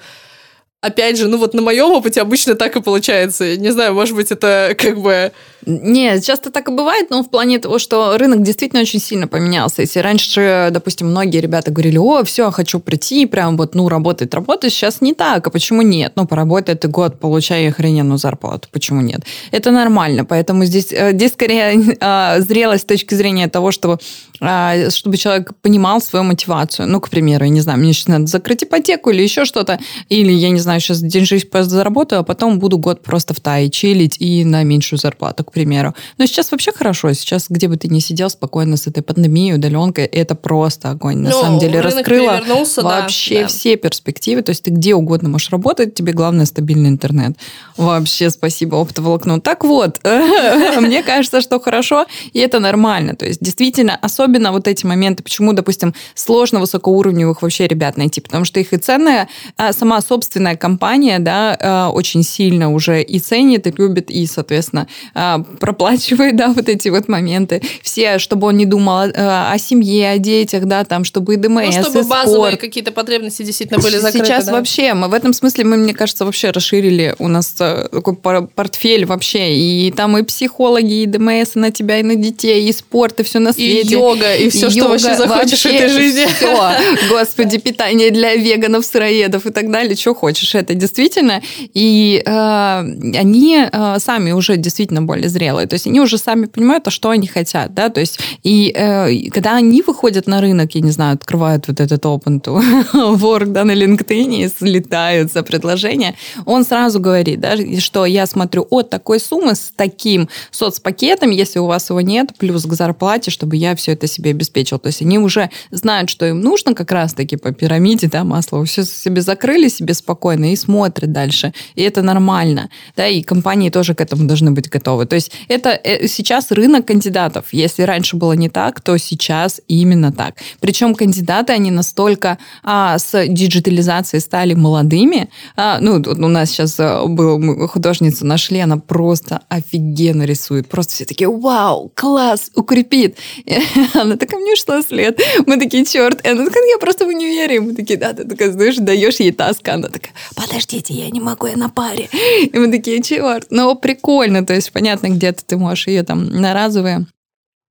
опять же, ну вот на моем опыте обычно так и получается. Не знаю, может быть, это как бы... Нет, часто так и бывает, но в плане того, что рынок действительно очень сильно поменялся. Если раньше, допустим, многие ребята говорили, о, все, хочу прийти, прям вот, ну, работать, работать, сейчас не так. А почему нет? Ну, поработай ты год, получай охрененную зарплату. Почему нет? Это нормально, поэтому здесь, э, здесь скорее а, зрелость с точки зрения того, что чтобы человек понимал свою мотивацию. Ну, к примеру, я не знаю, мне сейчас надо закрыть ипотеку или еще что-то, или, я не знаю, сейчас деньжись заработаю, а потом буду год просто в Тае чилить и на меньшую зарплату, к примеру. Но сейчас вообще хорошо. Сейчас, где бы ты ни сидел спокойно с этой пандемией, удаленкой, это просто огонь. На ну, самом деле раскрыло вообще да, все перспективы. То есть ты где угодно можешь работать, тебе главное стабильный интернет. Вообще спасибо оптоволокну. Так вот, мне кажется, что хорошо, и это нормально. То есть действительно, особенно особенно вот эти моменты, почему, допустим, сложно высокоуровневых вообще ребят найти, потому что их и ценная, а сама собственная компания, да, а, очень сильно уже и ценит, и любит, и, соответственно, а, проплачивает, да, вот эти вот моменты. Все, чтобы он не думал о семье, о детях, да, там, чтобы и ДМС, ну, чтобы и базовые какие-то потребности действительно были закрыты. Сейчас да? вообще, мы в этом смысле, мы, мне кажется, вообще расширили у нас э, такой портфель вообще, и там и психологи, и ДМС и на тебя, и на детей, и спорт, и все на свете. И йога йога и все, йога, что вообще захочешь вообще в этой жизни. Все. Господи, питание для веганов, сыроедов и так далее, что хочешь. Это действительно. И э, они э, сами уже действительно более зрелые. То есть они уже сами понимают, а что они хотят. Да? То есть и э, когда они выходят на рынок, я не знаю, открывают вот этот open to work да, на LinkedIn и слетают за предложение, он сразу говорит, да, что я смотрю от такой суммы с таким соцпакетом, если у вас его нет, плюс к зарплате, чтобы я все это себе обеспечил. То есть они уже знают, что им нужно как раз-таки по пирамиде, да, масло, все себе закрыли себе спокойно и смотрят дальше. И это нормально. Да, и компании тоже к этому должны быть готовы. То есть это э, сейчас рынок кандидатов. Если раньше было не так, то сейчас именно так. Причем кандидаты, они настолько а, с диджитализацией стали молодыми. А, ну, у нас сейчас э, был художницу нашли, она просто офигенно рисует. Просто все такие, вау, класс, укрепит. Она такая, мне 16 лет. Мы такие, черт. И она такая, я просто в универе. Мы такие, да, ты такая, знаешь, даешь ей таска. Она такая, подождите, я не могу, я на паре. И мы такие, черт. Ну, прикольно. То есть, понятно, где-то ты можешь ее там на разовые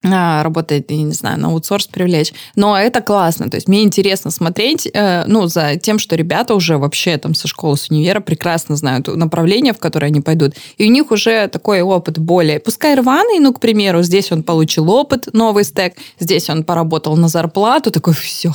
работает, я не знаю, на аутсорс привлечь. Но это классно. То есть мне интересно смотреть, э, ну, за тем, что ребята уже вообще там со школы, с универа прекрасно знают направление, в которое они пойдут. И у них уже такой опыт более, пускай рваный, ну, к примеру, здесь он получил опыт, новый стек, здесь он поработал на зарплату, такой, все.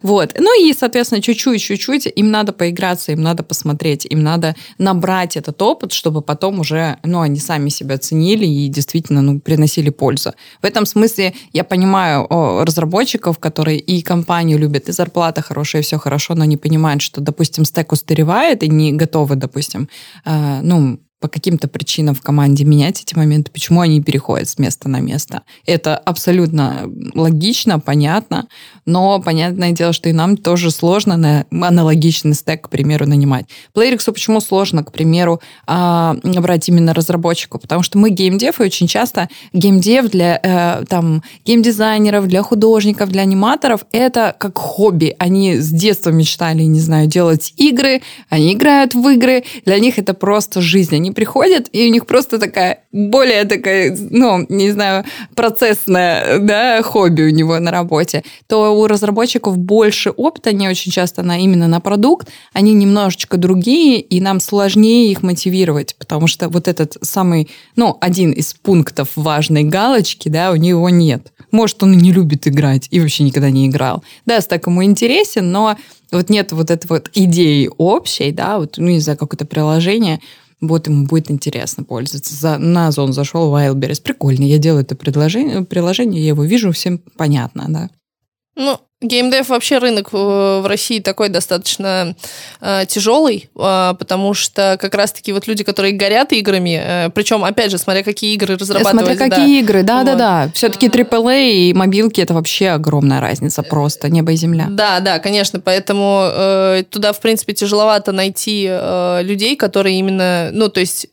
Вот. Ну и, соответственно, чуть-чуть, чуть-чуть им надо поиграться, им надо посмотреть, им надо набрать этот опыт, чтобы потом уже, ну, они сами себя ценили и действительно, ну, приносили пользу. В этом смысле я понимаю о, разработчиков, которые и компанию любят, и зарплата хорошая, и все хорошо, но не понимают, что, допустим, стек устаревает и не готовы, допустим, э, ну, по каким-то причинам в команде менять эти моменты, почему они переходят с места на место. Это абсолютно логично, понятно, но понятное дело, что и нам тоже сложно на аналогичный стек, к примеру, нанимать. Playrix почему сложно, к примеру, а, брать именно разработчиков? Потому что мы геймдев, и очень часто геймдев для э, там, геймдизайнеров, для художников, для аниматоров это как хобби. Они с детства мечтали, не знаю, делать игры, они играют в игры, для них это просто жизнь. Они приходят, и у них просто такая, более такая, ну, не знаю, процессная, да, хобби у него на работе, то у разработчиков больше опыта, не очень часто на именно на продукт, они немножечко другие, и нам сложнее их мотивировать, потому что вот этот самый, ну, один из пунктов важной галочки, да, у него нет. Может, он и не любит играть и вообще никогда не играл. Да, стак ему интересен, но вот нет вот этой вот идеи общей, да, вот, ну, не знаю, какое-то приложение, вот ему будет интересно пользоваться. За, на Озон зашел Wildberries. Прикольно, я делаю это предложение, приложение, я его вижу, всем понятно, да. Ну, Геймдев вообще рынок в России такой достаточно э, тяжелый, э, потому что как раз-таки вот люди, которые горят играми, э, причем, опять же, смотря какие игры разрабатывать. Смотря какие да. игры, да-да-да. Вот. Все-таки AAA и мобилки это вообще огромная разница просто, небо и земля. Да, да, конечно, поэтому э, туда, в принципе, тяжеловато найти э, людей, которые именно, ну, то есть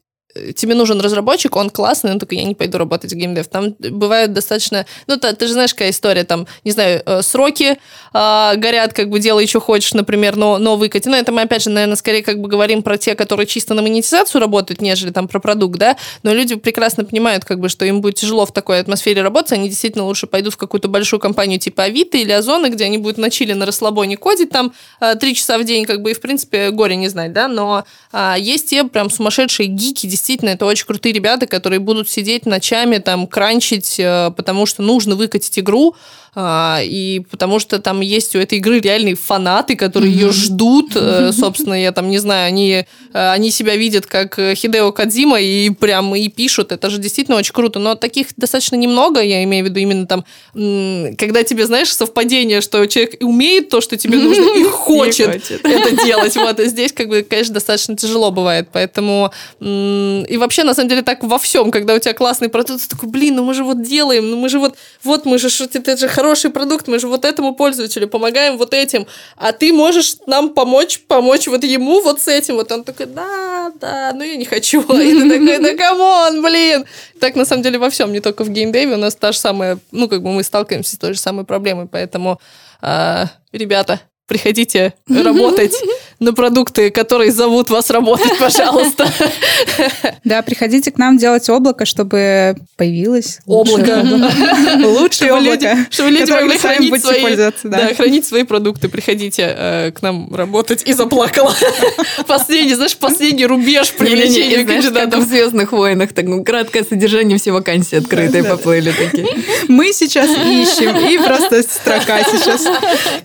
тебе нужен разработчик, он классный, он такой, я не пойду работать в геймдев. Там бывают достаточно... Ну, ты, ты же знаешь, какая история, там, не знаю, э, сроки э, горят, как бы делай, что хочешь, например, но, но выкати. Но это мы, опять же, наверное, скорее как бы говорим про те, которые чисто на монетизацию работают, нежели там про продукт, да, но люди прекрасно понимают, как бы, что им будет тяжело в такой атмосфере работать, они действительно лучше пойдут в какую-то большую компанию типа Авито или Озона, где они будут на чили, на расслабоне кодить там э, три часа в день, как бы, и, в принципе, горе не знать, да, но э, есть те прям сумасшедшие гики, действительно, это очень крутые ребята, которые будут сидеть ночами, там, кранчить, э, потому что нужно выкатить игру, а, и потому что там есть у этой игры реальные фанаты, которые mm-hmm. ее ждут, э, собственно, я там не знаю, они, э, они себя видят как Хидео Кадзима и прям и пишут, это же действительно очень круто, но таких достаточно немного, я имею в виду именно там, когда тебе, знаешь, совпадение, что человек умеет то, что тебе нужно, и хочет это делать, вот, здесь, как бы, конечно, достаточно тяжело бывает, поэтому, и вообще, на самом деле, так во всем, когда у тебя классный продукт, ты такой, блин, ну мы же вот делаем, ну мы же вот, вот мы же, это же хороший продукт, мы же вот этому пользователю помогаем вот этим, а ты можешь нам помочь, помочь вот ему вот с этим. Вот он такой, да, да, ну я не хочу. И ты такой, да come on, блин. Так, на самом деле, во всем, не только в геймдеве, у нас та же самая, ну, как бы мы сталкиваемся с той же самой проблемой, поэтому, э, ребята, приходите работать на продукты, которые зовут вас работать, пожалуйста. Да, приходите к нам делать облако, чтобы появилось облако. Лучшее облако, чтобы люди могли хранить свои, хранить свои продукты. Приходите э, к нам работать. И заплакала. Последний, знаешь, последний рубеж привлечения кандидатов. в «Звездных войнах» так, ну, краткое содержание все вакансии открытые поплыли такие. Мы сейчас ищем, и просто строка сейчас.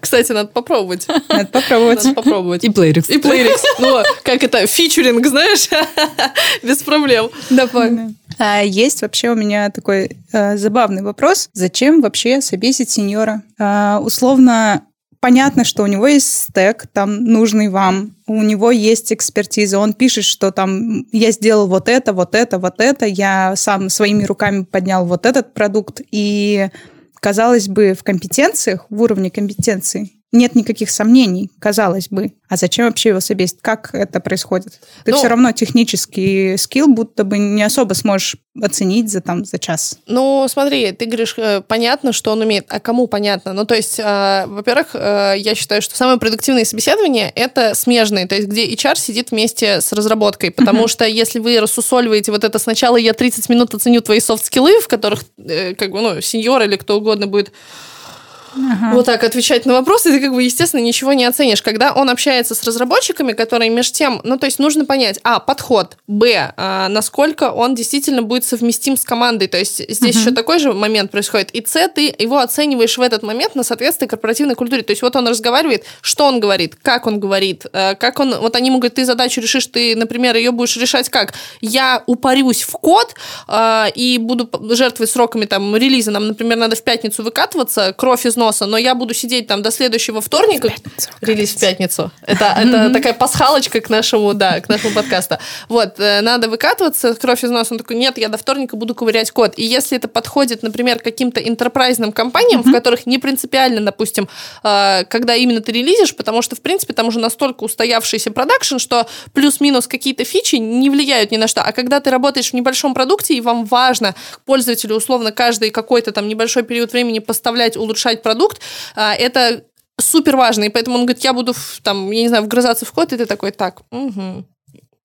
Кстати, надо попробовать. Надо попробовать. Надо попробовать. И Playrix. И Playrix. Ну, как это, фичеринг, знаешь? Без проблем. Да, понял. А есть вообще у меня такой э, забавный вопрос. Зачем вообще собесить сеньора? Э, условно, понятно, что у него есть стек, там, нужный вам, у него есть экспертиза, он пишет, что там я сделал вот это, вот это, вот это, я сам своими руками поднял вот этот продукт, и казалось бы, в компетенциях, в уровне компетенции нет никаких сомнений, казалось бы. А зачем вообще его собесить? Как это происходит? Ты ну, все равно технический скилл будто бы не особо сможешь оценить за, там, за час. Ну, смотри, ты говоришь, э, понятно, что он умеет. А кому понятно? Ну, то есть, э, во-первых, э, я считаю, что самые продуктивные собеседования — это смежные, то есть где HR сидит вместе с разработкой. Потому uh-huh. что если вы рассусоливаете вот это сначала я 30 минут оценю твои софт-скиллы, в которых, э, как бы, ну, сеньор или кто угодно будет ага. вот так отвечать на вопросы, ты как бы, естественно, ничего не оценишь. Когда он общается с разработчиками, которые между тем, ну, то есть нужно понять, а, подход, б, а, насколько он действительно будет совместим с командой, то есть здесь угу. еще такой же момент происходит, и c, ты его оцениваешь в этот момент на соответствие корпоративной культуре, то есть вот он разговаривает, что он говорит, как он говорит, э, как он, вот они ему говорят, ты задачу решишь, ты, например, ее будешь решать как? Я упарюсь в код э, и буду жертвой сроками там релиза, нам, например, надо в пятницу выкатываться, кровь из носа, но я буду сидеть там до следующего вторника. В релиз в пятницу. Это, это такая пасхалочка к нашему, да, к нашему подкасту. Вот, э, надо выкатываться, кровь из носа. Он такой, нет, я до вторника буду ковырять код. И если это подходит, например, каким-то интерпрайзным компаниям, в которых не принципиально, допустим, э, когда именно ты релизишь, потому что, в принципе, там уже настолько устоявшийся продакшн, что плюс-минус какие-то фичи не влияют ни на что. А когда ты работаешь в небольшом продукте, и вам важно пользователю условно каждый какой-то там небольшой период времени поставлять, улучшать продукт, а, это супер важно, и поэтому он говорит, я буду там, я не знаю, вгрызаться в код, и ты такой, так, угу,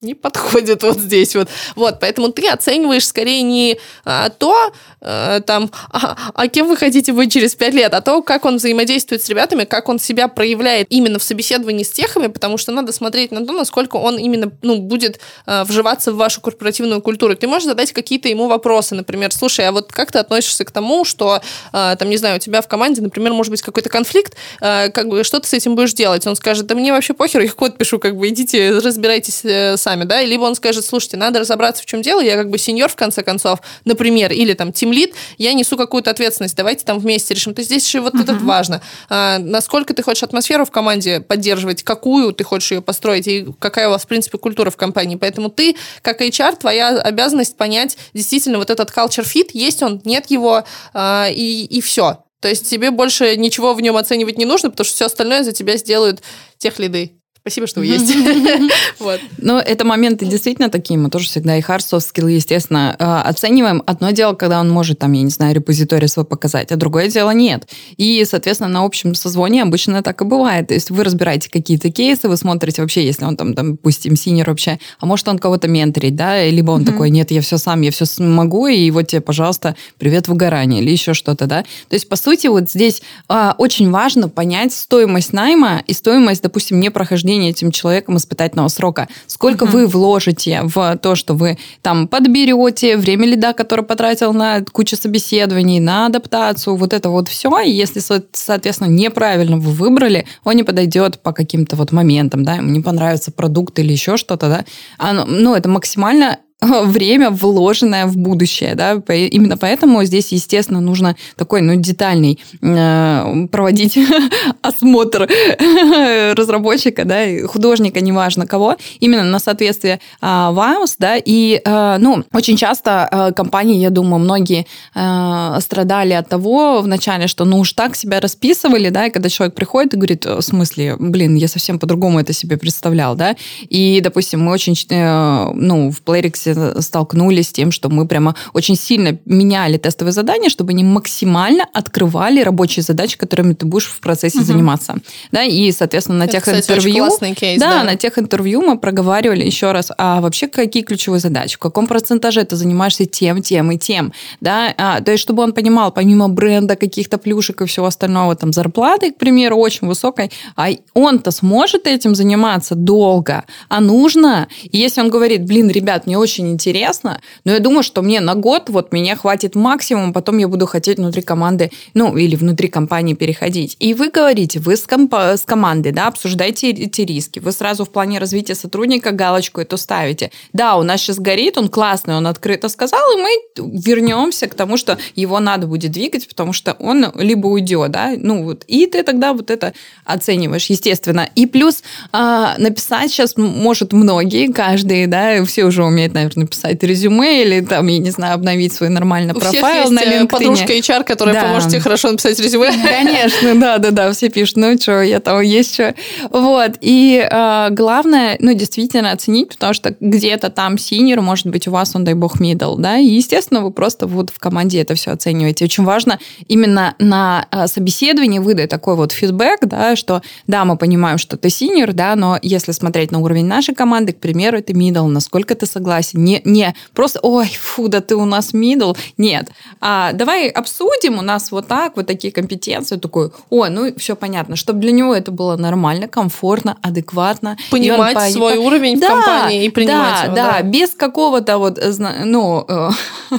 не подходит вот здесь вот. Вот, поэтому ты оцениваешь скорее не а, то, а, там, а, а кем вы хотите быть через пять лет, а то, как он взаимодействует с ребятами, как он себя проявляет именно в собеседовании с техами, потому что надо смотреть на то, насколько он именно, ну, будет а, вживаться в вашу корпоративную культуру. Ты можешь задать какие-то ему вопросы, например, слушай, а вот как ты относишься к тому, что, а, там, не знаю, у тебя в команде, например, может быть какой-то конфликт, а, как бы, что ты с этим будешь делать? Он скажет, да мне вообще похер, я код пишу, как бы, идите, разбирайтесь сами сами, да, либо он скажет, слушайте, надо разобраться, в чем дело, я как бы сеньор, в конце концов, например, или там тимлит, я несу какую-то ответственность, давайте там вместе решим. То есть здесь еще вот uh-huh. это важно. А, насколько ты хочешь атмосферу в команде поддерживать, какую ты хочешь ее построить, и какая у вас, в принципе, культура в компании. Поэтому ты, как HR, твоя обязанность понять, действительно, вот этот culture fit, есть он, нет его, а, и, и все. То есть тебе больше ничего в нем оценивать не нужно, потому что все остальное за тебя сделают тех лиды. Спасибо, что вы есть. вот. Но это моменты действительно такие. Мы тоже всегда и hard soft skill, естественно, э, оцениваем. Одно дело, когда он может, там, я не знаю, репозиторий свой показать, а другое дело нет. И, соответственно, на общем созвоне обычно так и бывает. То есть вы разбираете какие-то кейсы, вы смотрите вообще, если он там, допустим, синер вообще, а может он кого-то менторить, да, либо он такой, нет, я все сам, я все могу, и вот тебе, пожалуйста, привет выгорание или еще что-то, да. То есть, по сути, вот здесь а, очень важно понять стоимость найма и стоимость, допустим, не прохождения этим человеком испытательного срока. Сколько uh-huh. вы вложите в то, что вы там подберете, время лида, которое потратил на кучу собеседований, на адаптацию, вот это вот все. И если, соответственно, неправильно вы выбрали, он не подойдет по каким-то вот моментам, да, ему не понравится продукт или еще что-то, да. Оно, ну, это максимально время, вложенное в будущее. Да? Именно поэтому здесь, естественно, нужно такой ну, детальный э, проводить осмотр разработчика, да, художника, неважно кого, именно на соответствие э. Да? И э, ну, очень часто э, компании, я думаю, многие э, страдали от того вначале, что ну уж так себя расписывали, да, и когда человек приходит и говорит, в смысле, блин, я совсем по-другому это себе представлял, да, и, допустим, мы очень, э, ну, в Playrix столкнулись с тем, что мы прямо очень сильно меняли тестовые задания, чтобы они максимально открывали рабочие задачи, которыми ты будешь в процессе угу. заниматься. Да, и, соответственно, на Это, тех кстати, интервью... Кейс, да, да, на тех интервью мы проговаривали еще раз, а вообще какие ключевые задачи, в каком процентаже ты занимаешься тем, тем и тем. Да? А, то есть, чтобы он понимал, помимо бренда, каких-то плюшек и всего остального, там, зарплаты, к примеру, очень высокой, а он-то сможет этим заниматься долго, а нужно. И если он говорит, блин, ребят, мне очень очень интересно, но я думаю, что мне на год вот меня хватит максимум, потом я буду хотеть внутри команды, ну, или внутри компании переходить. И вы говорите, вы с, комп- с командой, да, обсуждаете эти риски, вы сразу в плане развития сотрудника галочку эту ставите. Да, у нас сейчас горит, он классный, он открыто сказал, и мы вернемся к тому, что его надо будет двигать, потому что он либо уйдет, да, ну вот, и ты тогда вот это оцениваешь, естественно. И плюс э, написать сейчас может многие, каждый, да, все уже умеют, написать резюме или там, я не знаю, обновить свой нормальный У профайл всех есть на LinkedIn. подружка HR, которая да. поможет тебе хорошо написать резюме. Конечно, да, да, да, все пишут, ну что, я там есть что. Вот, и э, главное, ну, действительно оценить, потому что где-то там синер, может быть, у вас, он, дай бог, middle, да, и, естественно, вы просто вот в команде это все оцениваете. Очень важно именно на э, собеседовании выдать такой вот фидбэк, да, что, да, мы понимаем, что ты синер, да, но если смотреть на уровень нашей команды, к примеру, это middle, насколько ты согласен, не, не просто, ой, фу, да ты у нас middle. Нет. А давай обсудим, у нас вот так, вот такие компетенции. Такой, ой, ну все понятно. Чтобы для него это было нормально, комфортно, адекватно. Понимать по... свой уровень да, в компании и принимать да, его. Да, да, без какого-то вот, ну, э,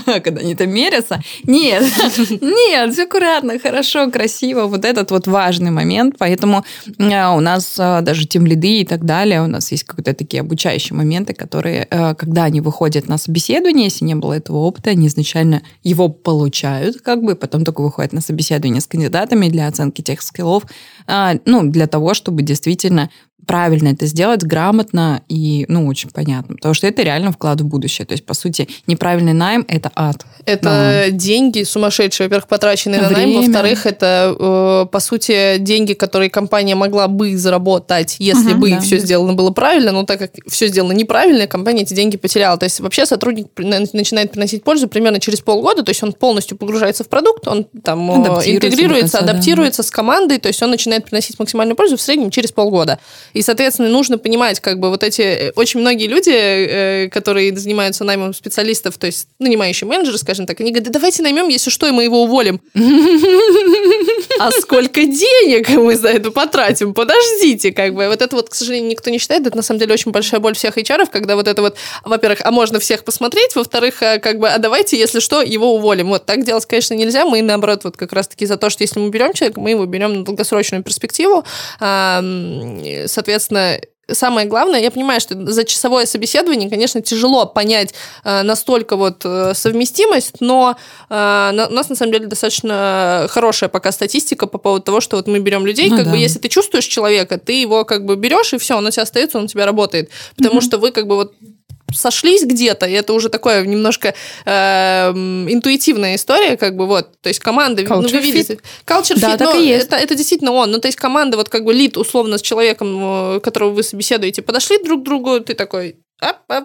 когда они там мерятся. Нет, нет, все аккуратно, хорошо, красиво. Вот этот вот важный момент. Поэтому э, у нас э, даже тем лиды и так далее, у нас есть какие-то такие обучающие моменты, которые, когда они выходят на собеседование, если не было этого опыта, они изначально его получают, как бы, потом только выходят на собеседование с кандидатами для оценки тех скиллов, а, ну, для того, чтобы действительно правильно это сделать, грамотно и, ну, очень понятно. Потому что это реально вклад в будущее. То есть, по сути, неправильный найм – это ад. Это да. деньги сумасшедшие, во-первых, потраченные Время. на найм, во-вторых, это, э, по сути, деньги, которые компания могла бы заработать, если ага, бы да. все сделано было правильно, но так как все сделано неправильно, компания эти деньги потеряла. То есть, вообще сотрудник начинает приносить пользу примерно через полгода, то есть он полностью погружается в продукт, он там э, адаптируется, интегрируется, конца, адаптируется да. с командой, то есть он начинает приносить максимальную пользу в среднем через полгода. И, соответственно, нужно понимать, как бы вот эти... Э, очень многие люди, э, которые занимаются наймом специалистов, то есть нанимающие менеджеры, скажем так, они говорят, да давайте наймем, если что, и мы его уволим. А сколько денег мы за это потратим? Подождите, как бы. Вот это вот, к сожалению, никто не считает. Это, на самом деле, очень большая боль всех HR, когда вот это вот, во-первых, а можно всех посмотреть, во-вторых, а, как бы, а давайте, если что, его уволим. Вот так делать, конечно, нельзя. Мы, наоборот, вот как раз-таки за то, что если мы берем человека, мы его берем на долгосрочную перспективу. Самое главное, я понимаю, что за часовое собеседование, конечно, тяжело понять э, настолько вот э, совместимость, но э, на, у нас на самом деле достаточно хорошая пока статистика по поводу того, что вот мы берем людей, ну, как да. бы если ты чувствуешь человека, ты его как бы берешь и все, он у тебя остается, он у тебя работает, потому mm-hmm. что вы как бы вот сошлись где-то, и это уже такое немножко э, интуитивная история, как бы вот, то есть команда, Culture ну вы видите, culture да, fit, так и есть. Это, это действительно он, ну то есть команда вот как бы лид условно с человеком, э, которого вы собеседуете, подошли друг к другу, ты такой,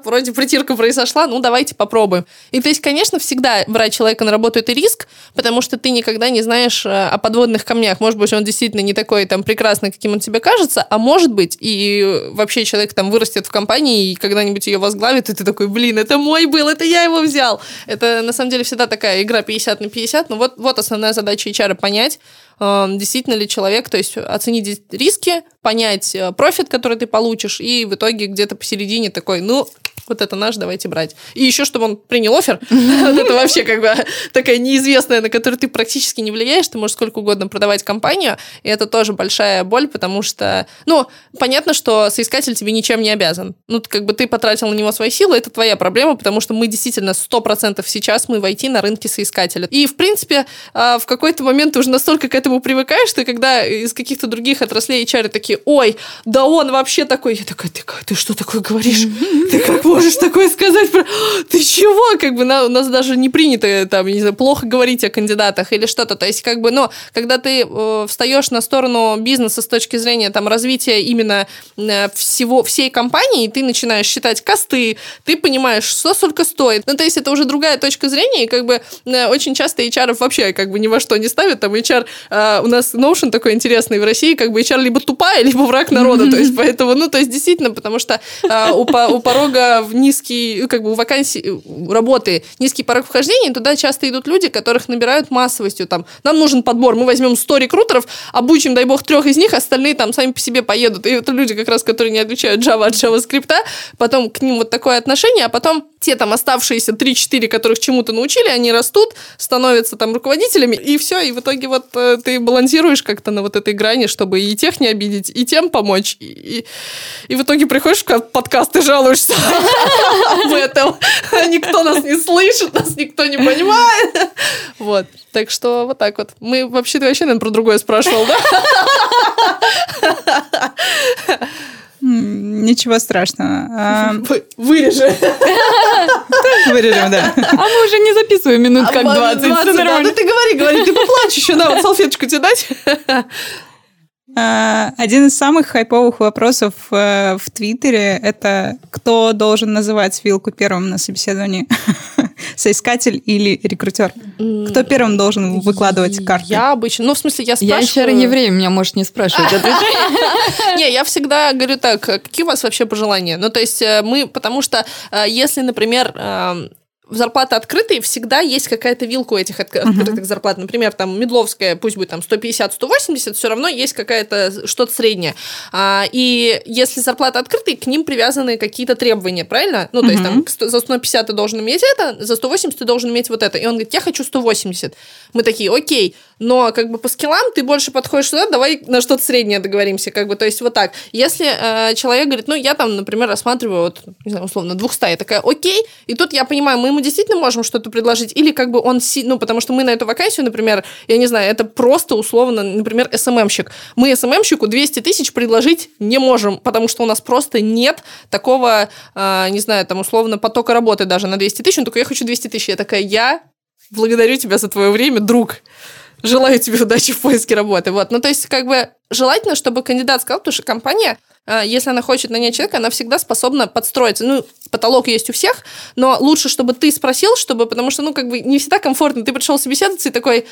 вроде притирка произошла, ну давайте попробуем. И то есть, конечно, всегда брать человека на работу это риск, потому что ты никогда не знаешь э, о подводных камнях. Может быть, он действительно не такой там прекрасный, каким он тебе кажется, а может быть, и вообще человек там вырастет в компании и когда-нибудь ее возглавит, и ты такой, блин, это мой был, это я его взял. Это на самом деле всегда такая игра 50 на 50, но вот, вот основная задача HR понять, действительно ли человек, то есть оценить риски, понять э, профит, который ты получишь, и в итоге где-то посередине такой, ну, вот это наш, давайте брать. И еще, чтобы он принял офер, это вообще как бы такая неизвестная, на которую ты практически не влияешь, ты можешь сколько угодно продавать компанию, и это тоже большая боль, потому что, ну, понятно, что соискатель тебе ничем не обязан. Ну, как бы ты потратил на него свои силы, это твоя проблема, потому что мы действительно 100% сейчас мы войти на рынке соискателя. И, в принципе, а, в какой-то момент ты уже настолько к этому привыкаешь, что когда из каких-то других отраслей HR такие, ой, да он вообще такой, я такая, ты, ты что такое говоришь? Ты как можешь можешь такое сказать? Ты чего? Как бы на, у нас даже не принято там, не знаю, плохо говорить о кандидатах или что-то. То есть, как бы, но когда ты э, встаешь на сторону бизнеса с точки зрения там развития именно э, всего, всей компании, ты начинаешь считать косты, ты понимаешь, что сколько стоит. Ну, то есть, это уже другая точка зрения, и как бы э, очень часто HR вообще как бы ни во что не ставят. Там HR, э, у нас Notion такой интересный в России, как бы HR либо тупая, либо враг народа. То есть, поэтому, ну, то есть, действительно, потому что э, у, у порога низкий, как бы у вакансий, у работы низкий порог вхождения, туда часто идут люди, которых набирают массовостью. Там, нам нужен подбор, мы возьмем 100 рекрутеров, обучим, дай бог, трех из них, остальные там сами по себе поедут. И это люди как раз, которые не отвечают Java от JavaScript, потом к ним вот такое отношение, а потом те там оставшиеся 3-4, которых чему-то научили, они растут, становятся там руководителями, и все, и в итоге вот э, ты балансируешь как-то на вот этой грани, чтобы и тех не обидеть, и тем помочь, и, и, и в итоге приходишь в подкаст и жалуешься об этом. Никто нас не слышит, нас никто не понимает. Вот. Так что вот так вот. Мы вообще-то вообще, наверное, про другое спрашивал, да? Ничего страшного. А, вырежем. Вырежем, да. А мы уже не записываем минут как 20. 20 да. Ну ты говори, говори, ты поплачь еще, да, вот салфеточку тебе дать. А, один из самых хайповых вопросов э, в Твиттере – это кто должен называть вилку первым на собеседовании? Соискатель или рекрутер? Кто первым должен выкладывать карты? Я обычно, ну, в смысле, я спрашиваю... Я еще не время, меня может не спрашивать. Не, я всегда говорю так, какие у вас вообще пожелания? Ну, то есть э, мы, потому что э, если, например, зарплаты открытые, всегда есть какая-то вилка у этих открытых uh-huh. зарплат. Например, там Медловская, пусть будет там 150-180, все равно есть какая-то что-то среднее. А, и если зарплаты открытые, к ним привязаны какие-то требования, правильно? Ну, то uh-huh. есть там за 150 ты должен иметь это, за 180 ты должен иметь вот это. И он говорит, я хочу 180. Мы такие, окей, но как бы по скиллам ты больше подходишь сюда, давай на что-то среднее договоримся, как бы, то есть вот так. Если э, человек говорит, ну, я там, например, рассматриваю, вот, не знаю, условно, 200, я такая, окей, и тут я понимаю, мы ему действительно можем что-то предложить, или как бы он, ну, потому что мы на эту вакансию, например, я не знаю, это просто условно, например, СММщик. Мы СММщику 200 тысяч предложить не можем, потому что у нас просто нет такого, э, не знаю, там, условно, потока работы даже на 200 тысяч, он такой, я хочу 200 тысяч, я такая, я благодарю тебя за твое время, друг желаю тебе удачи в поиске работы. Вот. Ну, то есть, как бы желательно, чтобы кандидат сказал, потому что компания, а, если она хочет нанять человека, она всегда способна подстроиться. Ну, потолок есть у всех, но лучше, чтобы ты спросил, чтобы, потому что, ну, как бы не всегда комфортно. Ты пришел собеседоваться и такой,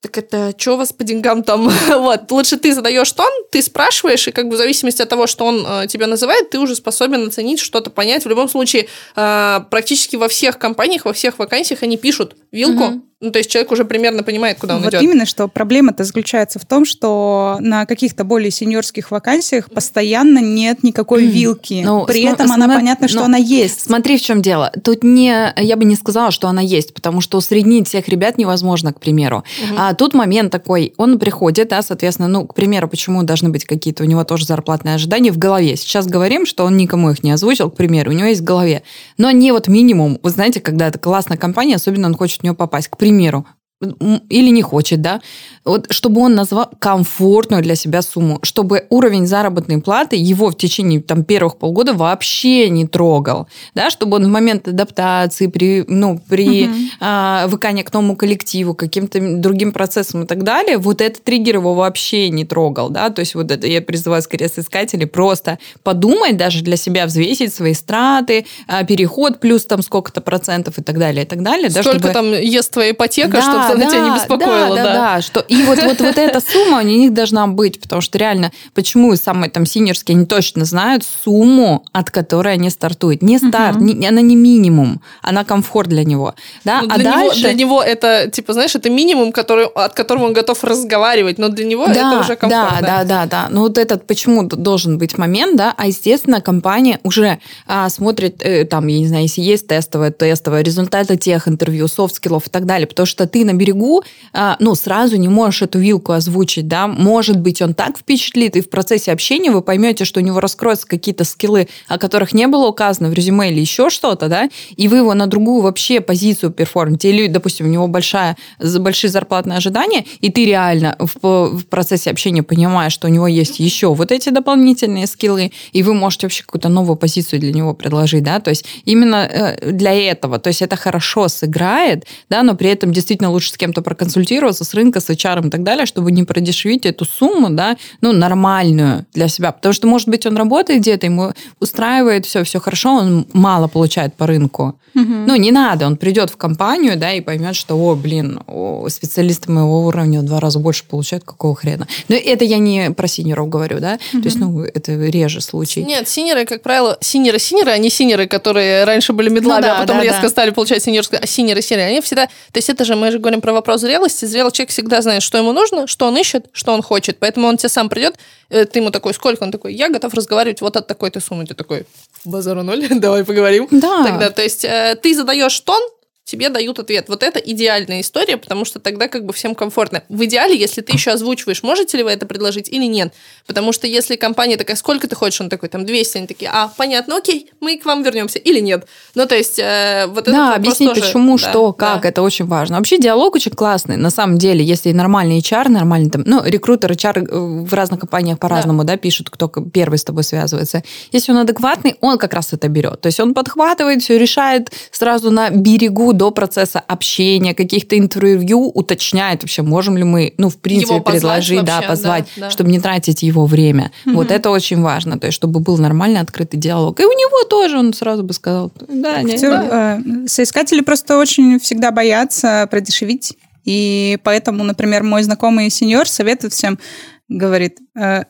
так это что у вас по деньгам там? вот, лучше ты задаешь тон, ты спрашиваешь, и как бы в зависимости от того, что он э, тебя называет, ты уже способен оценить, что-то понять. В любом случае, э, практически во всех компаниях, во всех вакансиях они пишут вилку, угу. Ну, то есть человек уже примерно понимает, куда он вот идет. именно, что проблема-то заключается в том, что на каких-то более сеньорских вакансиях постоянно нет никакой вилки. Ну, При см- этом она см- понятно, что ну, она есть. Смотри, в чем дело. Тут не, я бы не сказала, что она есть, потому что усреднить всех ребят невозможно, к примеру. А тут момент такой, он приходит, да, соответственно, ну, к примеру, почему должны быть какие-то у него тоже зарплатные ожидания в голове. Сейчас говорим, что он никому их не озвучил, к примеру, у него есть в голове. Но не вот минимум, вы знаете, когда это классная компания, особенно он хочет в нее попасть, к примеру, м, или не хочет, да, вот чтобы он назвал комфортную для себя сумму, чтобы уровень заработной платы его в течение там первых полгода вообще не трогал, да, чтобы он в момент адаптации, при, ну, при а, выкании к новому коллективу, каким-то другим процессам и так далее, вот этот триггер его вообще не трогал, да, то есть вот это я призываю скорее соискателей просто подумать даже для себя, взвесить свои страты, а, переход плюс там сколько-то процентов и так далее, и так далее, да, Сколько чтобы- там ест твоя ипотека, чтобы она тебя не беспокоила, да, да. да, да, что и вот, вот, вот эта сумма у них должна быть, потому что реально, почему самые там синерские, они точно знают сумму, от которой они стартуют. Не старт, не- она не минимум, она комфорт для него. Да? Ну, а для, него, дальше... для него это, типа, знаешь, это минимум, который, от которого он готов разговаривать, но для него это уже комфортно. Да, да, да, да. Ну вот этот почему должен быть момент, да, а естественно компания уже а, смотрит, э, там, я не знаю, если есть тестовое, тестовое, результаты тех интервью, софт-скиллов и так далее, потому что ты на берегу, а, ну, сразу не можешь эту вилку озвучить, да, может быть, он так впечатлит, и в процессе общения вы поймете, что у него раскроются какие-то скиллы, о которых не было указано в резюме или еще что-то, да, и вы его на другую вообще позицию перформите, или, допустим, у него большая, большие зарплатные ожидания, и ты реально в, в процессе общения понимаешь, что у него есть еще вот эти дополнительные скиллы, и вы можете вообще какую-то новую позицию для него предложить, да, то есть именно э, для этого, то есть это хорошо сыграет, да, но при этом действительно лучше с кем-то проконсультироваться, с рынка, с HR и так далее, чтобы не продешевить эту сумму, да, ну, нормальную для себя, потому что, может быть, он работает где-то, ему устраивает все, все хорошо, он мало получает по рынку. Ну, не надо, он придет в компанию, да, и поймет, что, о, блин, о, специалисты моего уровня в два раза больше получают, какого хрена. Но это я не про синеров говорю, да, то есть, ну, это реже случай. Нет, синеры, как правило, синеры-синеры, а не синеры, которые раньше были мидлами, Ну да, а потом да, резко да. стали получать синерскую, а синеры-синеры, они всегда, то есть это же, мы же говорим про вопрос зрелости, зрелый человек всегда знает, что ему нужно, что он ищет, что он хочет, поэтому он тебе сам придет, э, ты ему такой, сколько? Он такой, я готов разговаривать вот от такой-то суммы, ты такой, базару ноль, давай поговорим. Да. Тогда, то есть э, ты задаешь тон, тебе дают ответ. Вот это идеальная история, потому что тогда как бы всем комфортно. В идеале, если ты еще озвучиваешь, можете ли вы это предложить или нет. Потому что если компания такая, сколько ты хочешь, он такой, там, 200, они такие, а, понятно, окей, мы к вам вернемся или нет. Ну, то есть, э, вот это Да, объяснить, почему, что, как, это очень важно. Вообще диалог очень классный, на самом деле, если нормальный HR, нормальный там, ну, рекрутер, HR э, в разных компаниях по-разному, да. пишут, кто первый с тобой связывается. Если он адекватный, он как раз это берет. То есть он подхватывает, все решает сразу на берегу до процесса общения, каких-то интервью, уточняет вообще, можем ли мы, ну, в принципе, позвать предложить, да, вообще, позвать, да, да. чтобы не тратить его время. Вот это очень важно, то есть чтобы был нормальный открытый диалог. И у него тоже он сразу бы сказал, да, не, Всё, да. э, Соискатели просто очень всегда боятся продешевить. И поэтому, например, мой знакомый сеньор советует всем, говорит, э,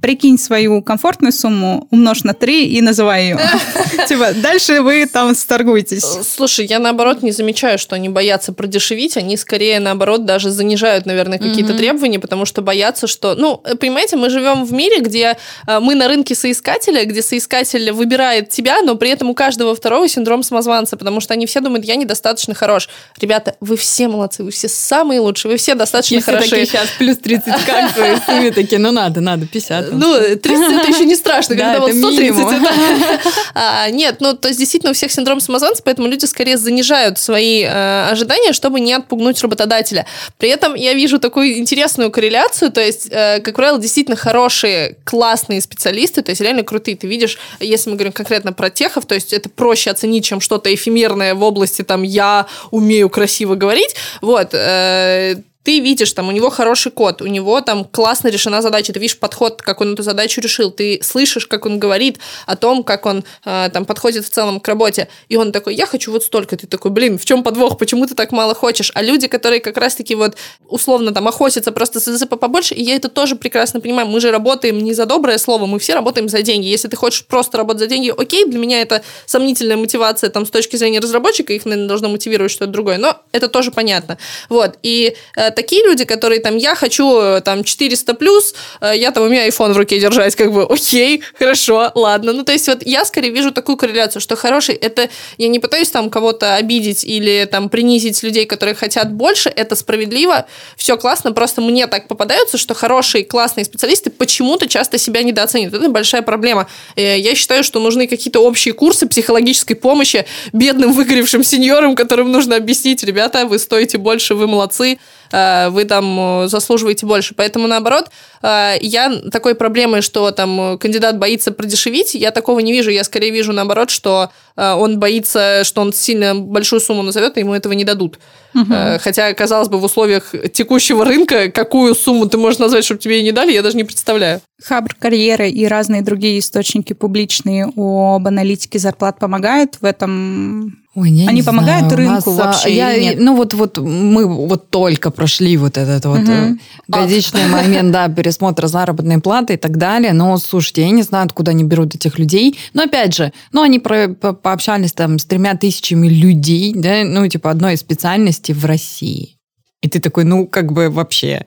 прикинь свою комфортную сумму, умножь на 3 и называй ее. Типа, дальше вы там сторгуетесь. Слушай, я наоборот не замечаю, что они боятся продешевить, они скорее наоборот даже занижают, наверное, какие-то требования, потому что боятся, что, ну, э, понимаете, мы живем в мире, где э, мы на рынке соискателя, где соискатель выбирает тебя, но при этом у каждого второго синдром самозванца, потому что они все думают, я недостаточно хорош. Ребята, вы все молодцы, вы все самые лучшие, вы все достаточно И все хороши. такие сейчас плюс 30 как сумме такие, ну надо, надо, 50. Ну, 30 это еще не страшно, Да, когда вот это 130 минимум. это... А, Нет, ну, то есть действительно у всех синдром самозванца, поэтому люди скорее занижают свои э, ожидания, чтобы не отпугнуть работодателя. При этом я вижу такую интересную корреляцию, то есть, э, как правило, действительно хорошие, классные специалисты, то есть реально крутые. Ты видишь, если мы говорим конкретно про техов, то есть это проще оценить, чем что-то эфемерное в области там «я умею красиво говорить», вот, э, ты видишь, там, у него хороший код, у него там классно решена задача, ты видишь подход, как он эту задачу решил, ты слышишь, как он говорит о том, как он э, там подходит в целом к работе, и он такой, я хочу вот столько, ты такой, блин, в чем подвох, почему ты так мало хочешь? А люди, которые как раз-таки вот условно там охотятся просто с ЗЗП побольше, и я это тоже прекрасно понимаю, мы же работаем не за доброе слово, мы все работаем за деньги. Если ты хочешь просто работать за деньги, окей, для меня это сомнительная мотивация там с точки зрения разработчика, их, наверное, должно мотивировать что-то другое, но это тоже понятно. Вот, и э, такие люди, которые там, я хочу э, там 400 плюс, э, я там, у меня iPhone в руке держать, как бы, окей, хорошо, ладно. Ну, то есть вот я скорее вижу такую корреляцию, что хороший, это, я не пытаюсь там кого-то обидеть или там принизить людей, которые хотят больше, это справедливо, все классно, просто мне так попадаются, что хорошие, классные специалисты почему-то часто себя недооценивают. Это большая проблема. Э, я считаю, что нужны какие-то общие курсы психологической помощи бедным выгоревшим сеньорам, которым нужно объяснить, ребята, вы стоите больше, вы молодцы, вы там э, заслуживаете больше. Поэтому, наоборот, э, я такой проблемой, что там кандидат боится продешевить, я такого не вижу. Я скорее вижу, наоборот, что он боится, что он сильно большую сумму назовет, и ему этого не дадут. Угу. Хотя, казалось бы, в условиях текущего рынка, какую сумму ты можешь назвать, чтобы тебе ее не дали, я даже не представляю. Хабр карьеры и разные другие источники публичные об аналитике зарплат помогают в этом Ой, я Они не помогают знаю. рынку нас, вообще я, или нет? Ну вот, вот мы вот только прошли вот этот вот Мгм. э, годичный момент, да, пересмотра заработной платы и так далее. Но, слушайте, я не знаю, откуда они берут этих людей. Но опять же, ну они про- по- пообщались там с тремя тысячами людей, да, ну типа одной из специальностей в России. И ты такой, ну как бы вообще.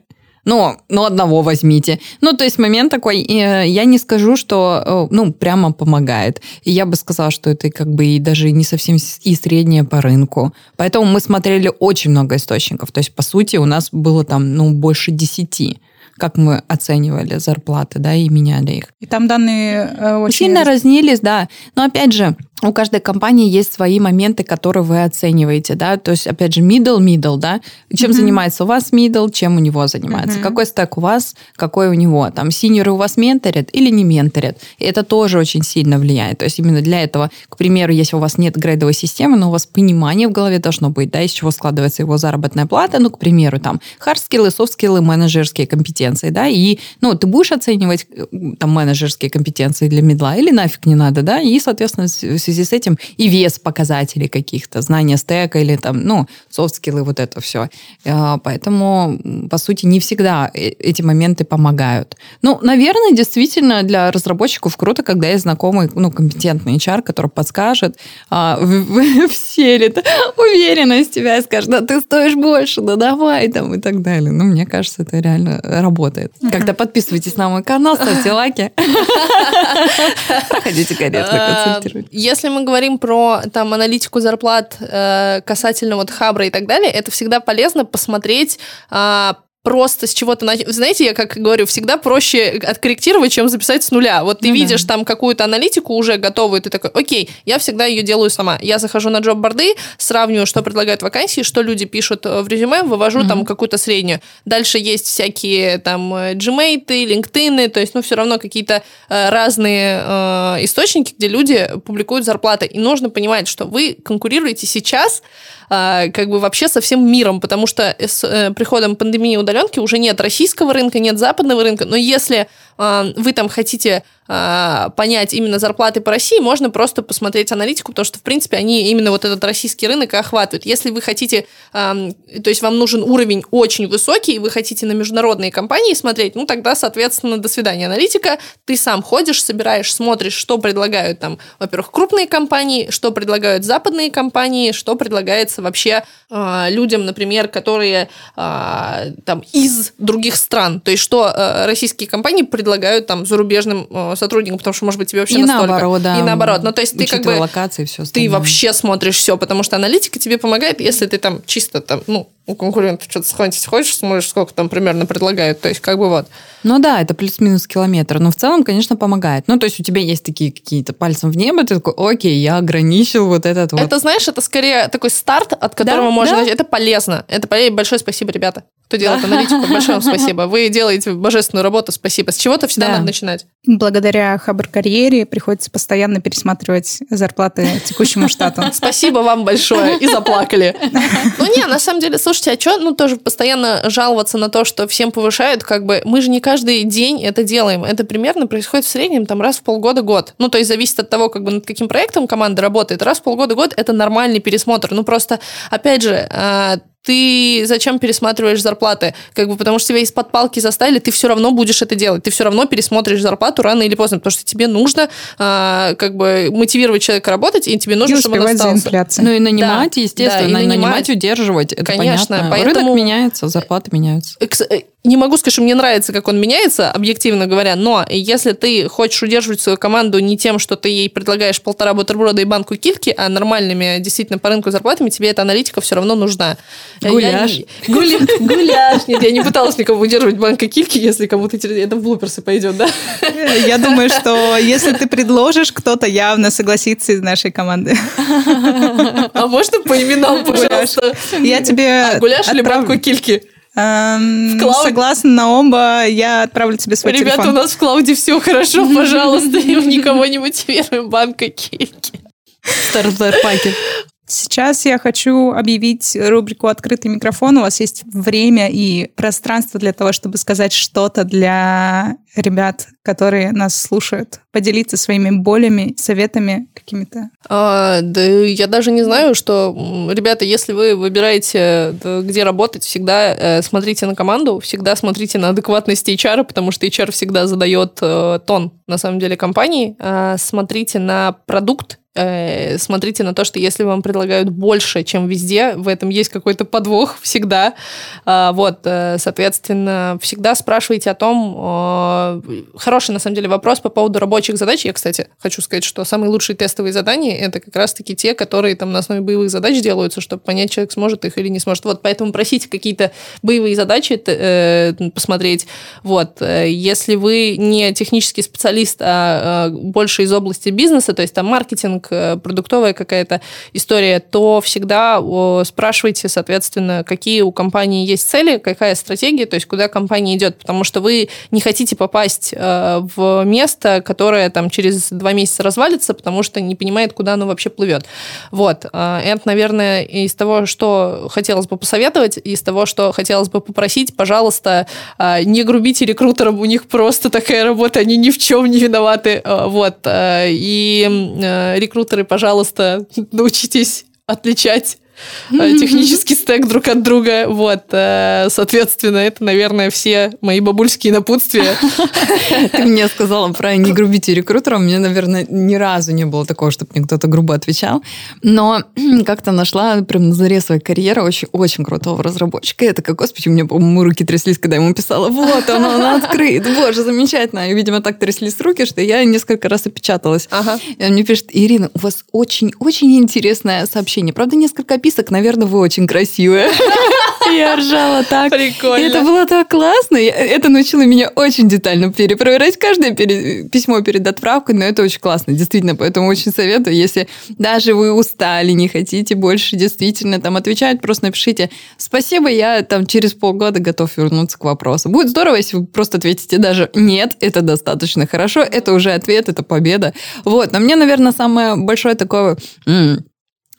Ну, ну, одного возьмите. Ну, то есть момент такой, э, я не скажу, что, э, ну, прямо помогает. И я бы сказала, что это как бы и даже не совсем и среднее по рынку. Поэтому мы смотрели очень много источников. То есть, по сути, у нас было там, ну, больше десяти как мы оценивали зарплаты, да, и меняли их. И там данные э, очень... Сильно разнились, да. Но опять же, у каждой компании есть свои моменты, которые вы оцениваете, да. То есть, опять же, middle, middle, да. Чем Мгм. занимается у вас middle, чем у него занимается. Мгм. Какой стек у вас, какой у него. Там, синеры у вас менторят или не менторят. И это тоже очень сильно влияет. То есть, именно для этого, к примеру, если у вас нет грейдовой системы, но у вас понимание в голове должно быть, да, из чего складывается его заработная плата, ну, к примеру, там, hard-скиллы, soft-скиллы, менеджерские компетенции, да, и, ну, ты будешь оценивать э, там менеджерские компетенции для мидла или нафиг не надо, да, и, соответственно, связи с этим и вес показателей каких-то, знания стека или там, ну, soft-скиллы, вот это все. Поэтому, м, по сути, не всегда э- эти моменты помогают. Ну, наверное, действительно, для разработчиков круто, когда есть знакомый, ну, компетентный HR, который подскажет, а, вселит уверенность в тебя и скажет, да, ты стоишь больше, да давай, там, и так далее. Ну, мне кажется, это реально работает. Когда подписывайтесь на мой канал, ставьте лайки. Проходите корректно Э, консультировать. Если мы говорим про там аналитику зарплат э, касательно вот Хабра и так далее, это всегда полезно посмотреть а, просто с чего-то... нач- Знаете, я как говорю, всегда проще откорректировать, чем записать с нуля. Вот ты Ну да. видишь там какую-то аналитику уже готовую, ты такой, окей, я всегда ее делаю сама. Я захожу на джоб-борды, сравниваю, что предлагают вакансии, что люди пишут э, в резюме, вывожу там какую-то среднюю. Дальше есть всякие там э, Gmate, LinkedIn, то есть, ну, все равно какие-то э, разные э, источники, где люди публикуют зарплаты. И нужно понимать, что вы конкурируете сейчас э, как бы вообще со всем миром, потому что с э, приходом пандемии удаленки уже нет российского рынка, нет западного рынка, но если вы там хотите э, понять именно зарплаты по России, можно просто посмотреть аналитику, потому что, в принципе, они именно вот этот российский рынок и охватывают. Если вы хотите, то есть вам нужен уровень очень высокий, и вы хотите на международные компании смотреть, ну, тогда, соответственно, до свидания, аналитика. Ты сам ходишь, собираешь, смотришь, что предлагают там, во-первых, крупные компании, что предлагают западные компании, что предлагается вообще э, людям, например, которые э, там из других стран. То есть, что э, российские компании предлагают там зарубежным э, сотрудникам, потому что, может быть, тебе вообще И настолько. наоборот, да. И наоборот. Ну, то есть, ты как бы локации все ты вообще смотришь все, потому что аналитика тебе помогает, если ты там чисто там, ну, у конкурентов что-то схватить хочешь, смотришь, сколько там примерно предлагают. То есть, как бы вот. Ну да, это плюс-минус километр. Но в целом, конечно, помогает. Ну, то есть у тебя есть такие какие-то пальцем в небо, ты такой, окей, я ограничил вот этот вот. Это, знаешь, это скорее такой старт, от которого Да, можно... да. Это полезно. Это полезно. Большое спасибо, ребята. Кто делает аналитику, большое вам спасибо. Вы делаете божественную работу, спасибо. С чего-то всегда Да. надо начинать. Благодаря Хабр-карьере приходится постоянно пересматривать зарплаты текущему штату. Спасибо вам большое. И заплакали. Ну не, на самом деле, слушайте, а что, ну тоже постоянно жаловаться на то, что всем повышают, как бы, мы же не каждый день это делаем. Это примерно происходит в среднем там раз в полгода-год. Ну, то есть зависит от того, как бы над каким проектом команда работает. Раз в полгода-год это нормальный пересмотр. Ну, просто, опять же, а, ты зачем пересматриваешь зарплаты? Как бы потому что тебя из под палки заставили, ты все равно будешь это делать. Ты все равно пересмотришь зарплату рано или поздно, потому что тебе нужно а, как бы мотивировать человека работать, и тебе нужно, И чтобы он успевать за остался. инфляцией. Ну и нанимать, Да, естественно, да, и нанимать. нанимать. удерживать, это Конечно, понятно. поэтому- Рынок меняется, зарплаты меняются. Не могу сказать, что мне нравится, как он меняется, объективно говоря, но если ты хочешь удерживать свою команду не тем, что ты ей предлагаешь полтора бутерброда и банку кильки, а нормальными действительно по рынку зарплатами, тебе эта аналитика все равно нужна. Я Гуляш. не- Гуля- Гуляш. Нет, я не пыталась никого удерживать банка кильки, если кому-то. Это в блуперсы пойдет, да? Я думаю, что если ты предложишь, кто-то явно согласится из нашей команды. А можно по именам, пожалуйста? Я тебе А, Гуляш или банку кильки? Эм, В клауд? Согласна на оба, я отправлю тебе свой Ребята, телефон. у нас в клауде все хорошо, пожалуйста, никого не мотивируем банка кильки. Стартер-паки. Сейчас я хочу объявить рубрику «Открытый микрофон». У вас есть время и пространство для того, чтобы сказать что-то для ребят, которые нас слушают. Поделиться своими болями, советами какими-то. А, да я даже не знаю, что, ребята, если вы выбираете, где работать, всегда э, смотрите на команду, всегда смотрите на адекватность HR, потому что HR всегда задает э, тон, на самом деле, компании. А, смотрите на продукт, э, смотрите на то, что если вам предлагают больше, чем везде, в этом есть какой-то подвох всегда. А, вот, э, соответственно, всегда спрашивайте о том, э, хороший, на самом деле, вопрос по поводу рабочих задач. Я, кстати, хочу сказать, что самые лучшие тестовые задания – это как раз-таки те, которые там на основе боевых задач делаются, чтобы понять, человек сможет их или не сможет. Вот, поэтому просите какие-то боевые задачи э, посмотреть. Вот, э, если вы не технический специалист, а э, больше из области бизнеса, то есть там маркетинг, э, продуктовая какая-то история, то всегда спрашивайте, соответственно, какие у компании есть цели, какая стратегия, то есть куда компания идет, потому что вы не хотите попасть э, в место, которое там через два месяца развалится, потому что не понимает, куда оно вообще плывет. Вот. э, Это, наверное, из того, что хотелось бы посоветовать, из того, что хотелось бы попросить, пожалуйста, э, не грубите рекрутерам, у них просто такая работа, они ни в чем не виноваты. Э, Вот. э, И э, рекрутеры, пожалуйста, научитесь отличать технический стек друг от друга. Вот, э, соответственно, это, наверное, все мои бабульские напутствия. Ты мне сказала про не грубите рекрутерам. Меня, наверное, ни разу не было такого, чтобы мне кто-то грубо отвечал. Но как-то нашла прям на заре своей карьеры очень, очень крутого разработчика. Я такая, господи, у меня, по-моему, руки тряслись, когда я ему писала, вот он, он открыт, боже, замечательно. И, видимо, так тряслись руки, что я несколько раз опечаталась. Ага. И он мне пишет, Ирина, у вас очень-очень интересное сообщение. Правда, несколько описок, наверное, вы очень красивая. Я ржала так. Прикольно. И это было так классно. Это научило меня очень детально перепроверять каждое пере- письмо перед отправкой, но это очень классно, действительно. Поэтому очень советую, если даже вы устали, не хотите больше действительно там отвечать, просто напишите «Спасибо, я там через полгода готов вернуться к вопросу». Будет здорово, если вы просто ответите даже «Нет, это достаточно хорошо», это уже ответ, это победа. Вот, но мне, наверное, самое большое такое... м,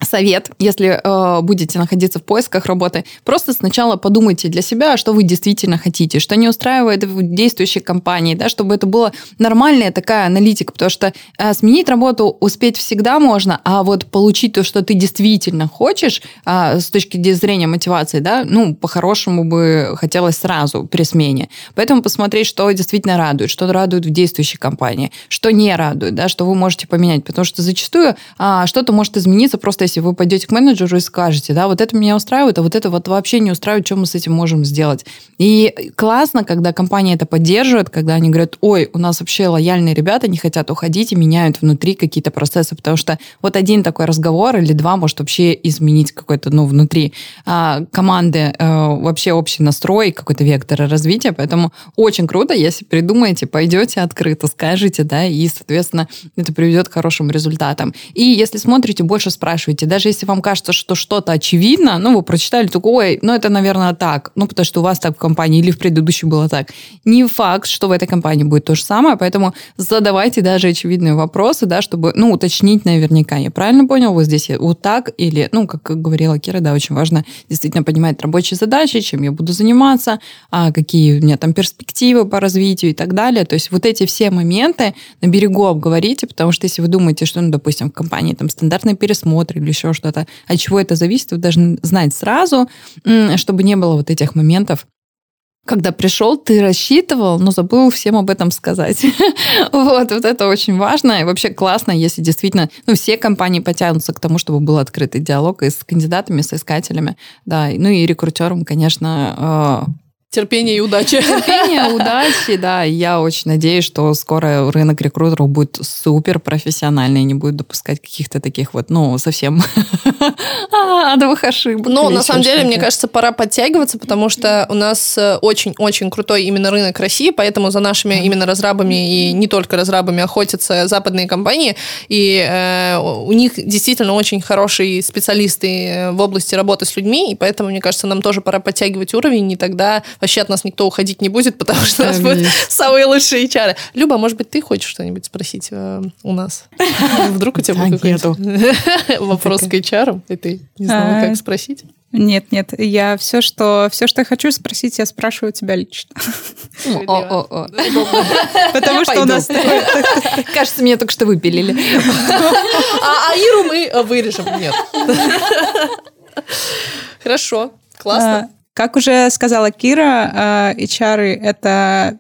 совет, если э, будете находиться в поисках работы, просто сначала подумайте для себя, что вы действительно хотите, что не устраивает в действующей компании, да, чтобы это была нормальная такая аналитика, потому что э, сменить работу успеть всегда можно, а вот получить то, что ты действительно хочешь а, с точки зрения мотивации, да, ну, по-хорошему бы хотелось сразу при смене. Поэтому посмотреть, что действительно радует, что радует в действующей компании, что не радует, да, что вы можете поменять, потому что зачастую а, что-то может измениться просто если вы пойдете к менеджеру и скажете, да, вот это меня устраивает, а вот это вот вообще не устраивает, что мы с этим можем сделать. И классно, когда компания это поддерживает, когда они говорят, ой, у нас вообще лояльные ребята, не хотят уходить и меняют внутри какие-то процессы, потому что вот один такой разговор или два может вообще изменить какой-то, ну, внутри а, команды э, вообще общий настрой, какой-то вектор развития, поэтому очень круто, если придумаете, пойдете открыто, скажете, да, и, соответственно, это приведет к хорошим результатам. И если смотрите, больше спрашивайте смотрите, даже если вам кажется, что что-то очевидно, ну, вы прочитали, такой, ой, ну, это, наверное, так, ну, потому что у вас так в компании или в предыдущей было так. Не факт, что в этой компании будет то же самое, поэтому задавайте даже очевидные вопросы, да, чтобы, ну, уточнить наверняка. Я правильно понял, вот здесь вот так или, ну, как говорила Кира, да, очень важно действительно понимать рабочие задачи, чем я буду заниматься, а какие у меня там перспективы по развитию и так далее. То есть вот эти все моменты на берегу обговорите, потому что если вы думаете, что, ну, допустим, в компании там стандартный пересмотр или еще что-то, от чего это зависит, вы должны знать сразу, чтобы не было вот этих моментов, когда пришел, ты рассчитывал, но забыл всем об этом сказать. вот, вот это очень важно. И вообще классно, если действительно, ну, все компании потянутся к тому, чтобы был открытый диалог и с кандидатами, с искателями. Да, ну и рекрутерам, конечно, Терпения и удачи. Терпения, удачи, да. Я очень надеюсь, что скоро рынок рекрутеров будет супер профессиональный, не будет допускать каких-то таких вот, ну, совсем адовых ошибок. Ну, на самом деле, мне кажется, пора подтягиваться, потому что у нас э, очень-очень крутой именно рынок России, поэтому за нашими именно разрабами и не только разрабами охотятся западные компании, и э, у них действительно очень хорошие специалисты э, в области работы с людьми, и поэтому, мне кажется, нам тоже пора подтягивать уровень, и тогда вообще от нас никто уходить не будет, потому что у нас будут самые лучшие HR. Люба, может быть, ты хочешь что-нибудь спросить э, у нас? Вдруг у тебя будет какой-то вопрос к HR, и ты не знала, как а, спросить? Нет, нет, я все, что все, что я хочу спросить, я спрашиваю тебя лично. Потому что у нас Кажется, меня только что выпилили. А, а Иру мы вырежем. Нет. Хорошо, классно. Как уже сказала Кира, э, HR — это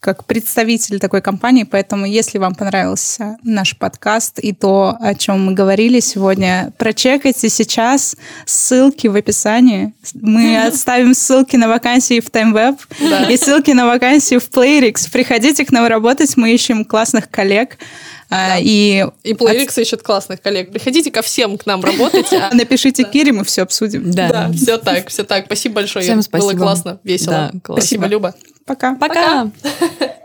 как представитель такой компании, поэтому если вам понравился наш подкаст и то, о чем мы говорили сегодня, прочекайте сейчас ссылки в описании. Мы оставим ссылки на вакансии в TimeWeb да. и ссылки на вакансии в Playrix. Приходите к нам работать, мы ищем классных коллег. А, да. И, и Playrix от... ищет классных коллег. Приходите ко всем к нам работать. А Напишите Кире, мы все обсудим. Да, все так, все так. Спасибо большое. Всем спасибо. Было классно, весело. Спасибо, Люба. Пока. Пока.